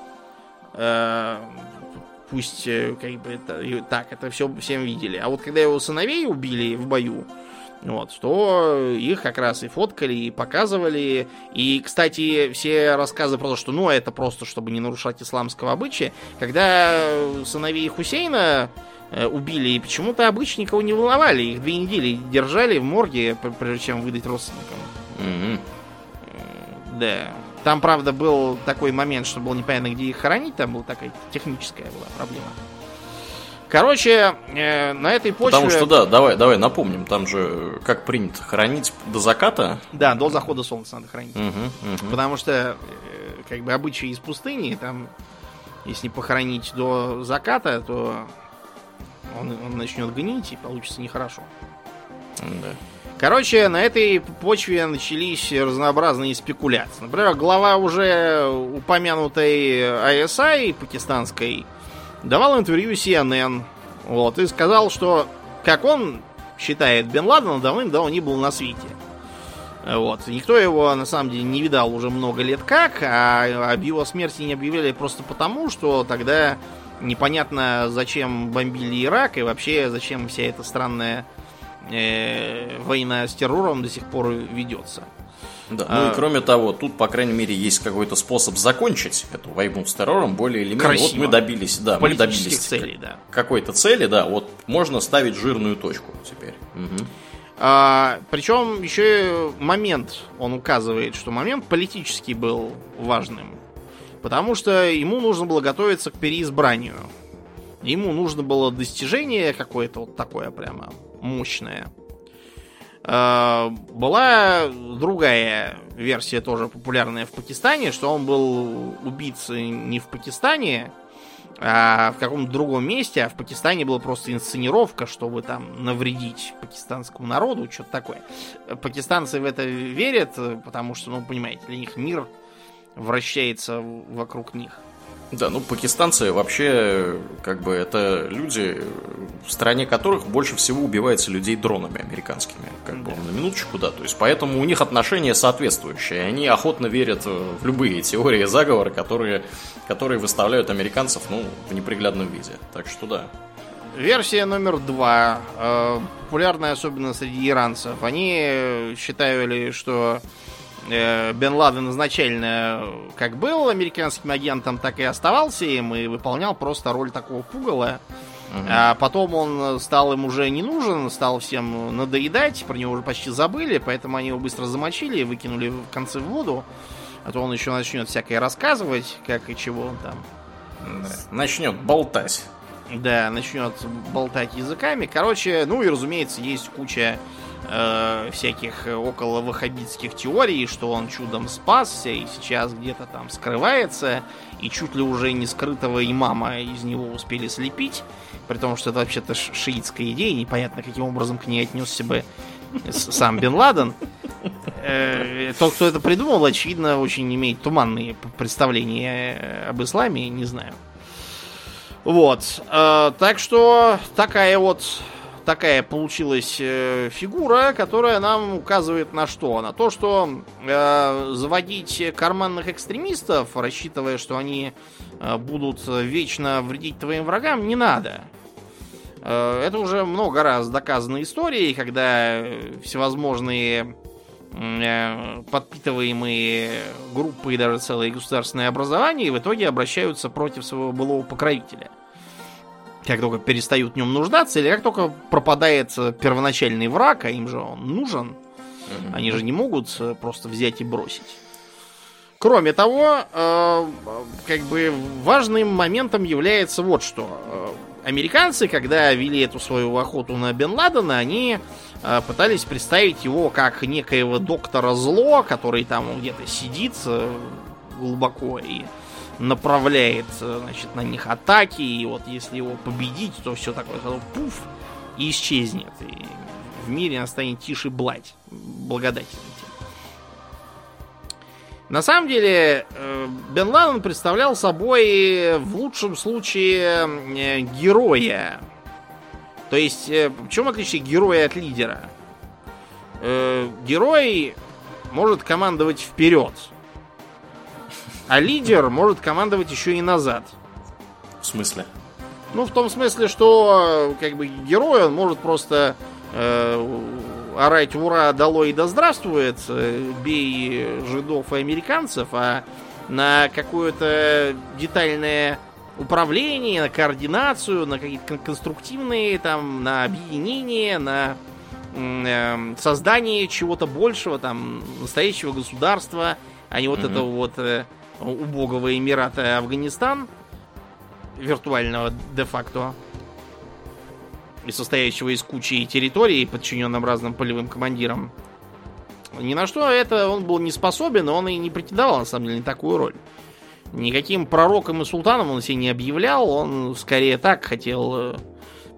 Э, Пусть, э, как бы, это, так, это все всем видели. А вот когда его сыновей убили в бою, вот, то их как раз и фоткали, и показывали. И, кстати, все рассказы про то, что ну это просто, чтобы не нарушать исламского обычая, когда сыновей Хусейна э, убили, и почему-то обычно никого не волновали. Их две недели держали в морге, пр- прежде чем выдать родственникам. Мгм. Да. Там, правда, был такой момент, что было непонятно, где их хоронить. Там была такая техническая была проблема. Короче, э, на этой почве... Потому что, да, давай, давай напомним, там же, э, как принято, хранить до заката. Да, до захода солнца надо хранить. Мгм, мгм. Потому что, э, как бы, обычаи из пустыни, там, если похоронить до заката, то он, он начнет гнить, и получится нехорошо. Да. Короче, на этой почве начались разнообразные спекуляции. Например, глава уже упомянутой ISI пакистанской давал интервью CNN. Вот, и сказал, что, как он считает, Бен Ладен давным-давно не был на свете. Вот. Никто его, на самом деле, не видал уже много лет как, а об его смерти не объявляли просто потому, что тогда непонятно, зачем бомбили Ирак и вообще зачем вся эта странная э, война с террором до сих пор ведется. Да. А- Ну и кроме того, тут, по крайней мере, есть какой-то способ закончить эту войну с террором более или менее. Красиво. Вот мы добились, да, мы добились целей, да. какой-то цели, да, вот можно ставить жирную точку теперь. Мгм. А, причем еще момент, он указывает, что момент политический был важным. Потому что ему нужно было готовиться к переизбранию. Ему нужно было достижение какое-то вот такое прямо мощное. А, была другая версия, тоже популярная в Пакистане, что он был убийцей не в Пакистане, а в каком-то другом месте, а в Пакистане была просто инсценировка, чтобы там навредить пакистанскому народу, что-то такое. Пакистанцы в это верят, потому что, ну, понимаете, для них мир вращается вокруг них. Да, ну пакистанцы вообще, как бы, это люди, в стране которых больше всего убивается людей дронами американскими. Как бы, на минуточку, да. То есть, поэтому у них отношения соответствующие. Они охотно верят в любые теории заговора, которые, которые выставляют американцев, ну, в неприглядном виде. Так что да. Версия номер два, э, популярная особенно среди иранцев. Они считали, что Бен Ладен изначально как был американским агентом, так и оставался им и выполнял просто роль такого пугала. А потом он стал им уже не нужен, стал всем надоедать, про него уже почти забыли, поэтому они его быстро замочили и выкинули в конце в воду. А то он еще начнет всякое рассказывать, как и чего он там. Да. Начнет болтать. Да, начнет болтать языками. Короче, ну и разумеется, есть куча э, всяких около ваххабитских теорий, что он чудом спасся и сейчас где-то там скрывается, и чуть ли уже не скрытого имама из него успели слепить, при том, что это вообще-то шиитская идея, непонятно, каким образом к ней отнесся бы сам Бен Ладен. Э, тот, кто это придумал, очевидно, очень имеет туманные представления об исламе, не знаю. Вот. Э, так что такая вот такая получилась э, фигура, которая нам указывает на что? На то, что э, заводить карманных экстремистов, рассчитывая, что они э, будут вечно вредить твоим врагам, не надо. Э, это уже много раз доказано историей, когда всевозможные э, подпитываемые группы и даже целые государственные образования в итоге обращаются против своего былого покровителя как только перестают в нем нуждаться, или как только пропадает первоначальный враг, а им же он нужен, mm-hmm. они же не могут э, просто взять и бросить. Кроме того, э, как бы важным моментом является вот что. Э, американцы, когда вели эту свою охоту на Бен Ладена, они э, пытались представить его как некоего доктора зло, который там где-то сидит э, глубоко и направляет значит, на них атаки, и вот если его победить, то все такое сразу пуф и исчезнет. И в мире настанет тише блать. Благодательно. На самом деле, э, Бен Ладен представлял собой в лучшем случае э, героя. То есть, э, в чем отличие героя от лидера? Герой может командовать вперед. А лидер может командовать еще и назад. В смысле? Ну, в том смысле, что как бы герой, он может просто э, орать «Ура! Дало и да здравствует!» э, Бей жидов и американцев, а на какое-то детальное управление, на координацию, на какие-то конструктивные, там, на объединение, на э, создание чего-то большего, там, настоящего государства, а не вот mm-hmm. этого вот э, убогого Эмирата Афганистан, виртуального де-факто, и состоящего из кучи территорий, подчиненным разным полевым командирам, ни на что это он был не способен, он и не претендовал, на самом деле, на такую роль. Никаким пророком и султаном он себя не объявлял, он скорее так хотел э,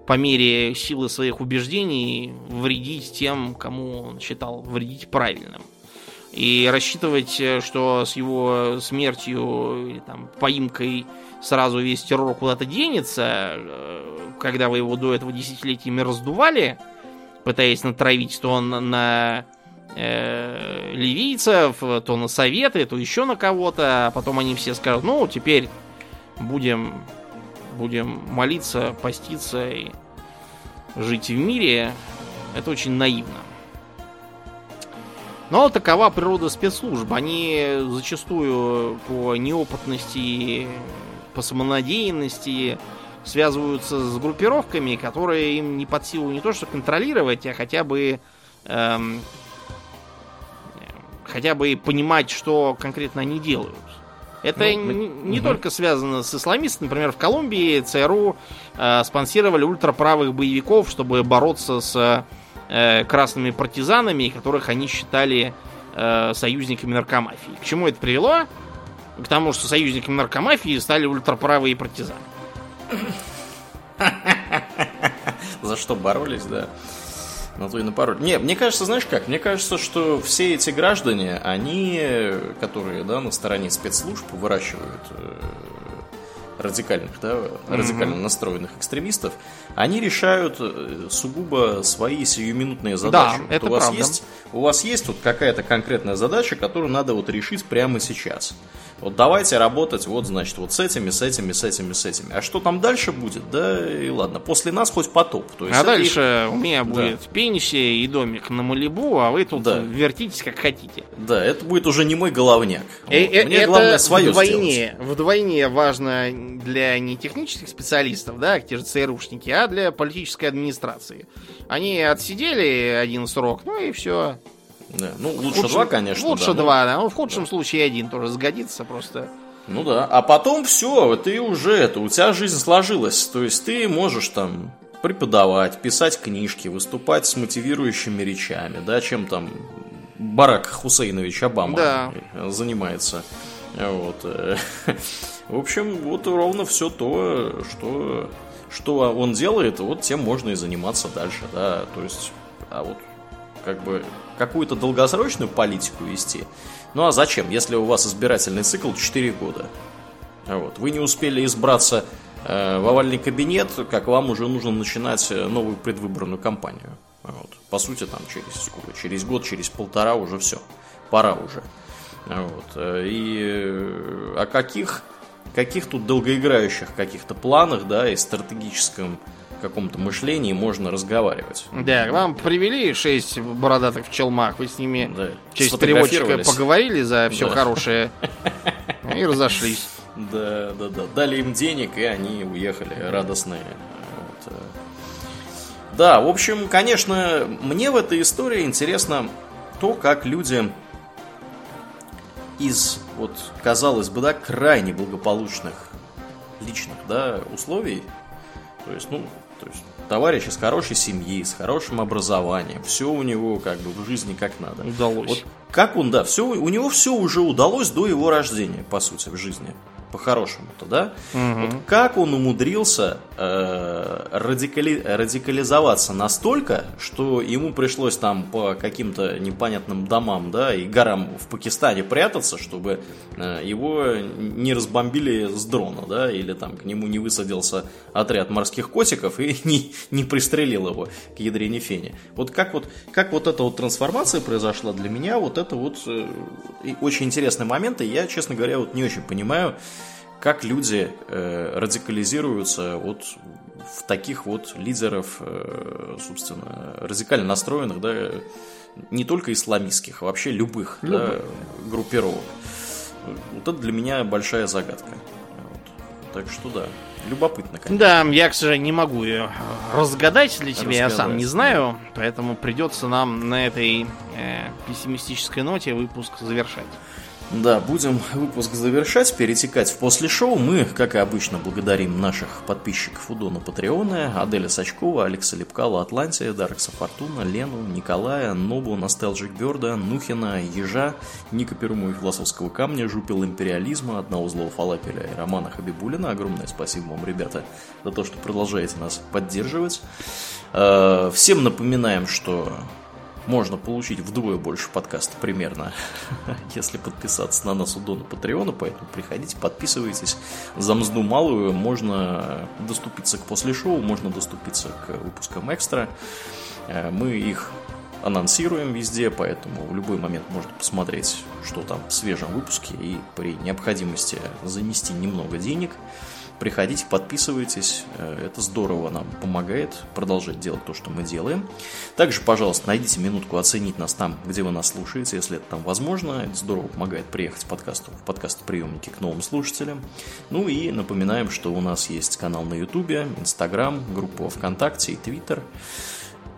по мере силы своих убеждений вредить тем, кому он считал вредить правильным. И рассчитывать, э, что с его смертью или там, поимкой сразу весь террор куда-то денется, э, когда вы его до этого десятилетиями раздували, пытаясь натравить то он на э, ливийцев, то на советы, то еще на кого-то, а потом они все скажут, ну, теперь будем, будем молиться, поститься и жить в мире. Это очень наивно. Но такова природа спецслужб. Они зачастую по неопытности, по самонадеянности связываются с группировками, которые им не под силу не то что контролировать, а хотя бы эм, хотя бы понимать, что конкретно они делают. Это ну, мы... не, не угу. только связано с исламистами. Например, в Колумбии ЦРУ э, спонсировали ультраправых боевиков, чтобы бороться с э, красными партизанами, которых они считали э, союзниками наркомафии. К чему это привело? К тому, что союзниками наркомафии стали ультраправые партизаны. За что боролись, да. На то и напоролись. Не, мне кажется, знаешь как? Мне кажется, что все эти граждане, они, которые, да, на стороне спецслужб выращивают э, радикальных, да, mm-hmm. радикально настроенных экстремистов, они решают э, сугубо свои сиюминутные задачи. Да, это у вас правда. Есть, у вас есть вот какая-то конкретная задача, которую надо вот решить прямо сейчас. Вот давайте работать вот, значит, вот с этими, с этими, с этими, с этими. А что там дальше будет? Да и ладно. После нас хоть потоп. То есть а дальше их... у меня будет да. пенсия и домик на Малибу, а вы тут да. вертитесь как хотите. Да, это будет уже не мой головняк. Э -э Мне это главное свое вдвойне, сделать. Вдвойне важно для не технических специалистов, да, те же ЦРУшники, а для политической администрации. Они отсидели один срок, ну и все. Да. Ну, лучше худшем, два, конечно. Лучше да, два, да. Ну, в худшем да. случае один тоже сгодится просто. Ну да. А потом все, ты уже это, у тебя жизнь сложилась. То есть ты можешь там преподавать, писать книжки, выступать с мотивирующими речами, да, чем там Барак Хусейнович Обама да. занимается. Вот. *laughs* В общем, вот ровно все то, что, что он делает, вот тем можно и заниматься дальше, да, то есть, а вот как бы какую-то долгосрочную политику вести, ну а зачем, если у вас избирательный цикл 4 года? Вот. Вы не успели избраться э, в овальный кабинет, как вам уже нужно начинать э, новую предвыборную кампанию. Вот. По сути, там через сколько? Через год, через полтора уже все. Пора уже. Вот. Э, и э, о каких, каких тут долгоиграющих каких-то планах, да, и стратегическом каком-то мышлении можно разговаривать. Да, вам привели шесть бородатых в челмах, вы с ними да. через переводчика поговорили за все да. хорошее *laughs* и разошлись. Да, да, да. Дали им денег, и они уехали радостные. Вот. Э. Да, в общем, конечно, мне в этой истории интересно то, как люди из, вот, казалось бы, да, крайне благополучных личных, да, условий, то есть, ну, то есть, товарищ из хорошей семьи, с хорошим образованием, все у него как бы в жизни как надо. Удалось. Вот как он, да, все, у него все уже удалось до его рождения, по сути, в жизни по-хорошему-то, да? Угу. Вот как он умудрился э, радикали, радикализоваться настолько, что ему пришлось там по каким-то непонятным домам, да, и горам в Пакистане прятаться, чтобы э, его не разбомбили с дрона, да, или там к нему не высадился отряд морских котиков и *laughs* не, не пристрелил его к ядрене фене. Вот как вот, как вот эта вот трансформация произошла для меня, вот это вот э, очень интересный момент, и я, честно говоря, вот не очень понимаю, как люди э, радикализируются вот в таких вот лидеров, э, собственно, радикально настроенных, да, не только исламистских, а вообще любых, любых. Да, группировок. Вот это для меня большая загадка. Вот. Так что да, любопытно, конечно. Да, я, к сожалению, не могу ее разгадать для тебя, разгадать, я сам не знаю, да. поэтому придется нам на этой э, пессимистической ноте выпуск завершать. Да, будем выпуск завершать, перетекать в после шоу. Мы, как и обычно, благодарим наших подписчиков у Дона Патреона, Аделя Сачкова, Алекса Лепкала, Атлантия, Даркса Фортуна, Лену, Николая, Нобу, Ностелджик Берда, Нухина, Ежа, Ника Перуму и Философского камня, Жупил Империализма, Одного злого Фалапеля и Романа Хабибулина. Огромное спасибо вам, ребята, за то, что продолжаете нас поддерживать. Э, всем напоминаем, что можно получить вдвое больше подкаста примерно, *laughs* если подписаться на нас у Дона Патреона, поэтому приходите, подписывайтесь. За мзду малую можно доступиться к после шоу, можно доступиться к выпускам экстра. Э, мы их анонсируем везде, поэтому в любой момент можно посмотреть, что там в свежем выпуске и при необходимости занести немного денег – Приходите, подписывайтесь, э, это здорово нам помогает продолжать делать то, что мы делаем. Также, пожалуйста, найдите минутку оценить нас там, где вы нас слушаете, если это там возможно. Это здорово помогает приехать в подкасту, в подкаст-приемники к новым слушателям. Ну и напоминаем, что у нас есть канал на Ютубе, Инстаграм, группа ВКонтакте и Твиттер.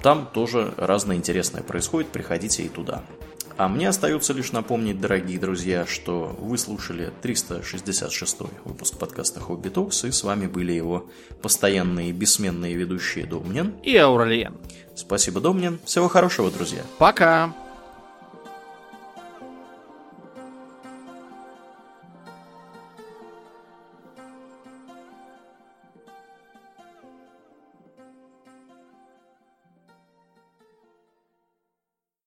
Там тоже разное интересное происходит, приходите и туда. А мне остается лишь напомнить, дорогие друзья, что вы слушали 366 выпуск подкаста Хобби Токс, и с вами были его постоянные бессменные ведущие Домнин и Ауралиен. Спасибо, Домнин. Всего хорошего, друзья. Пока.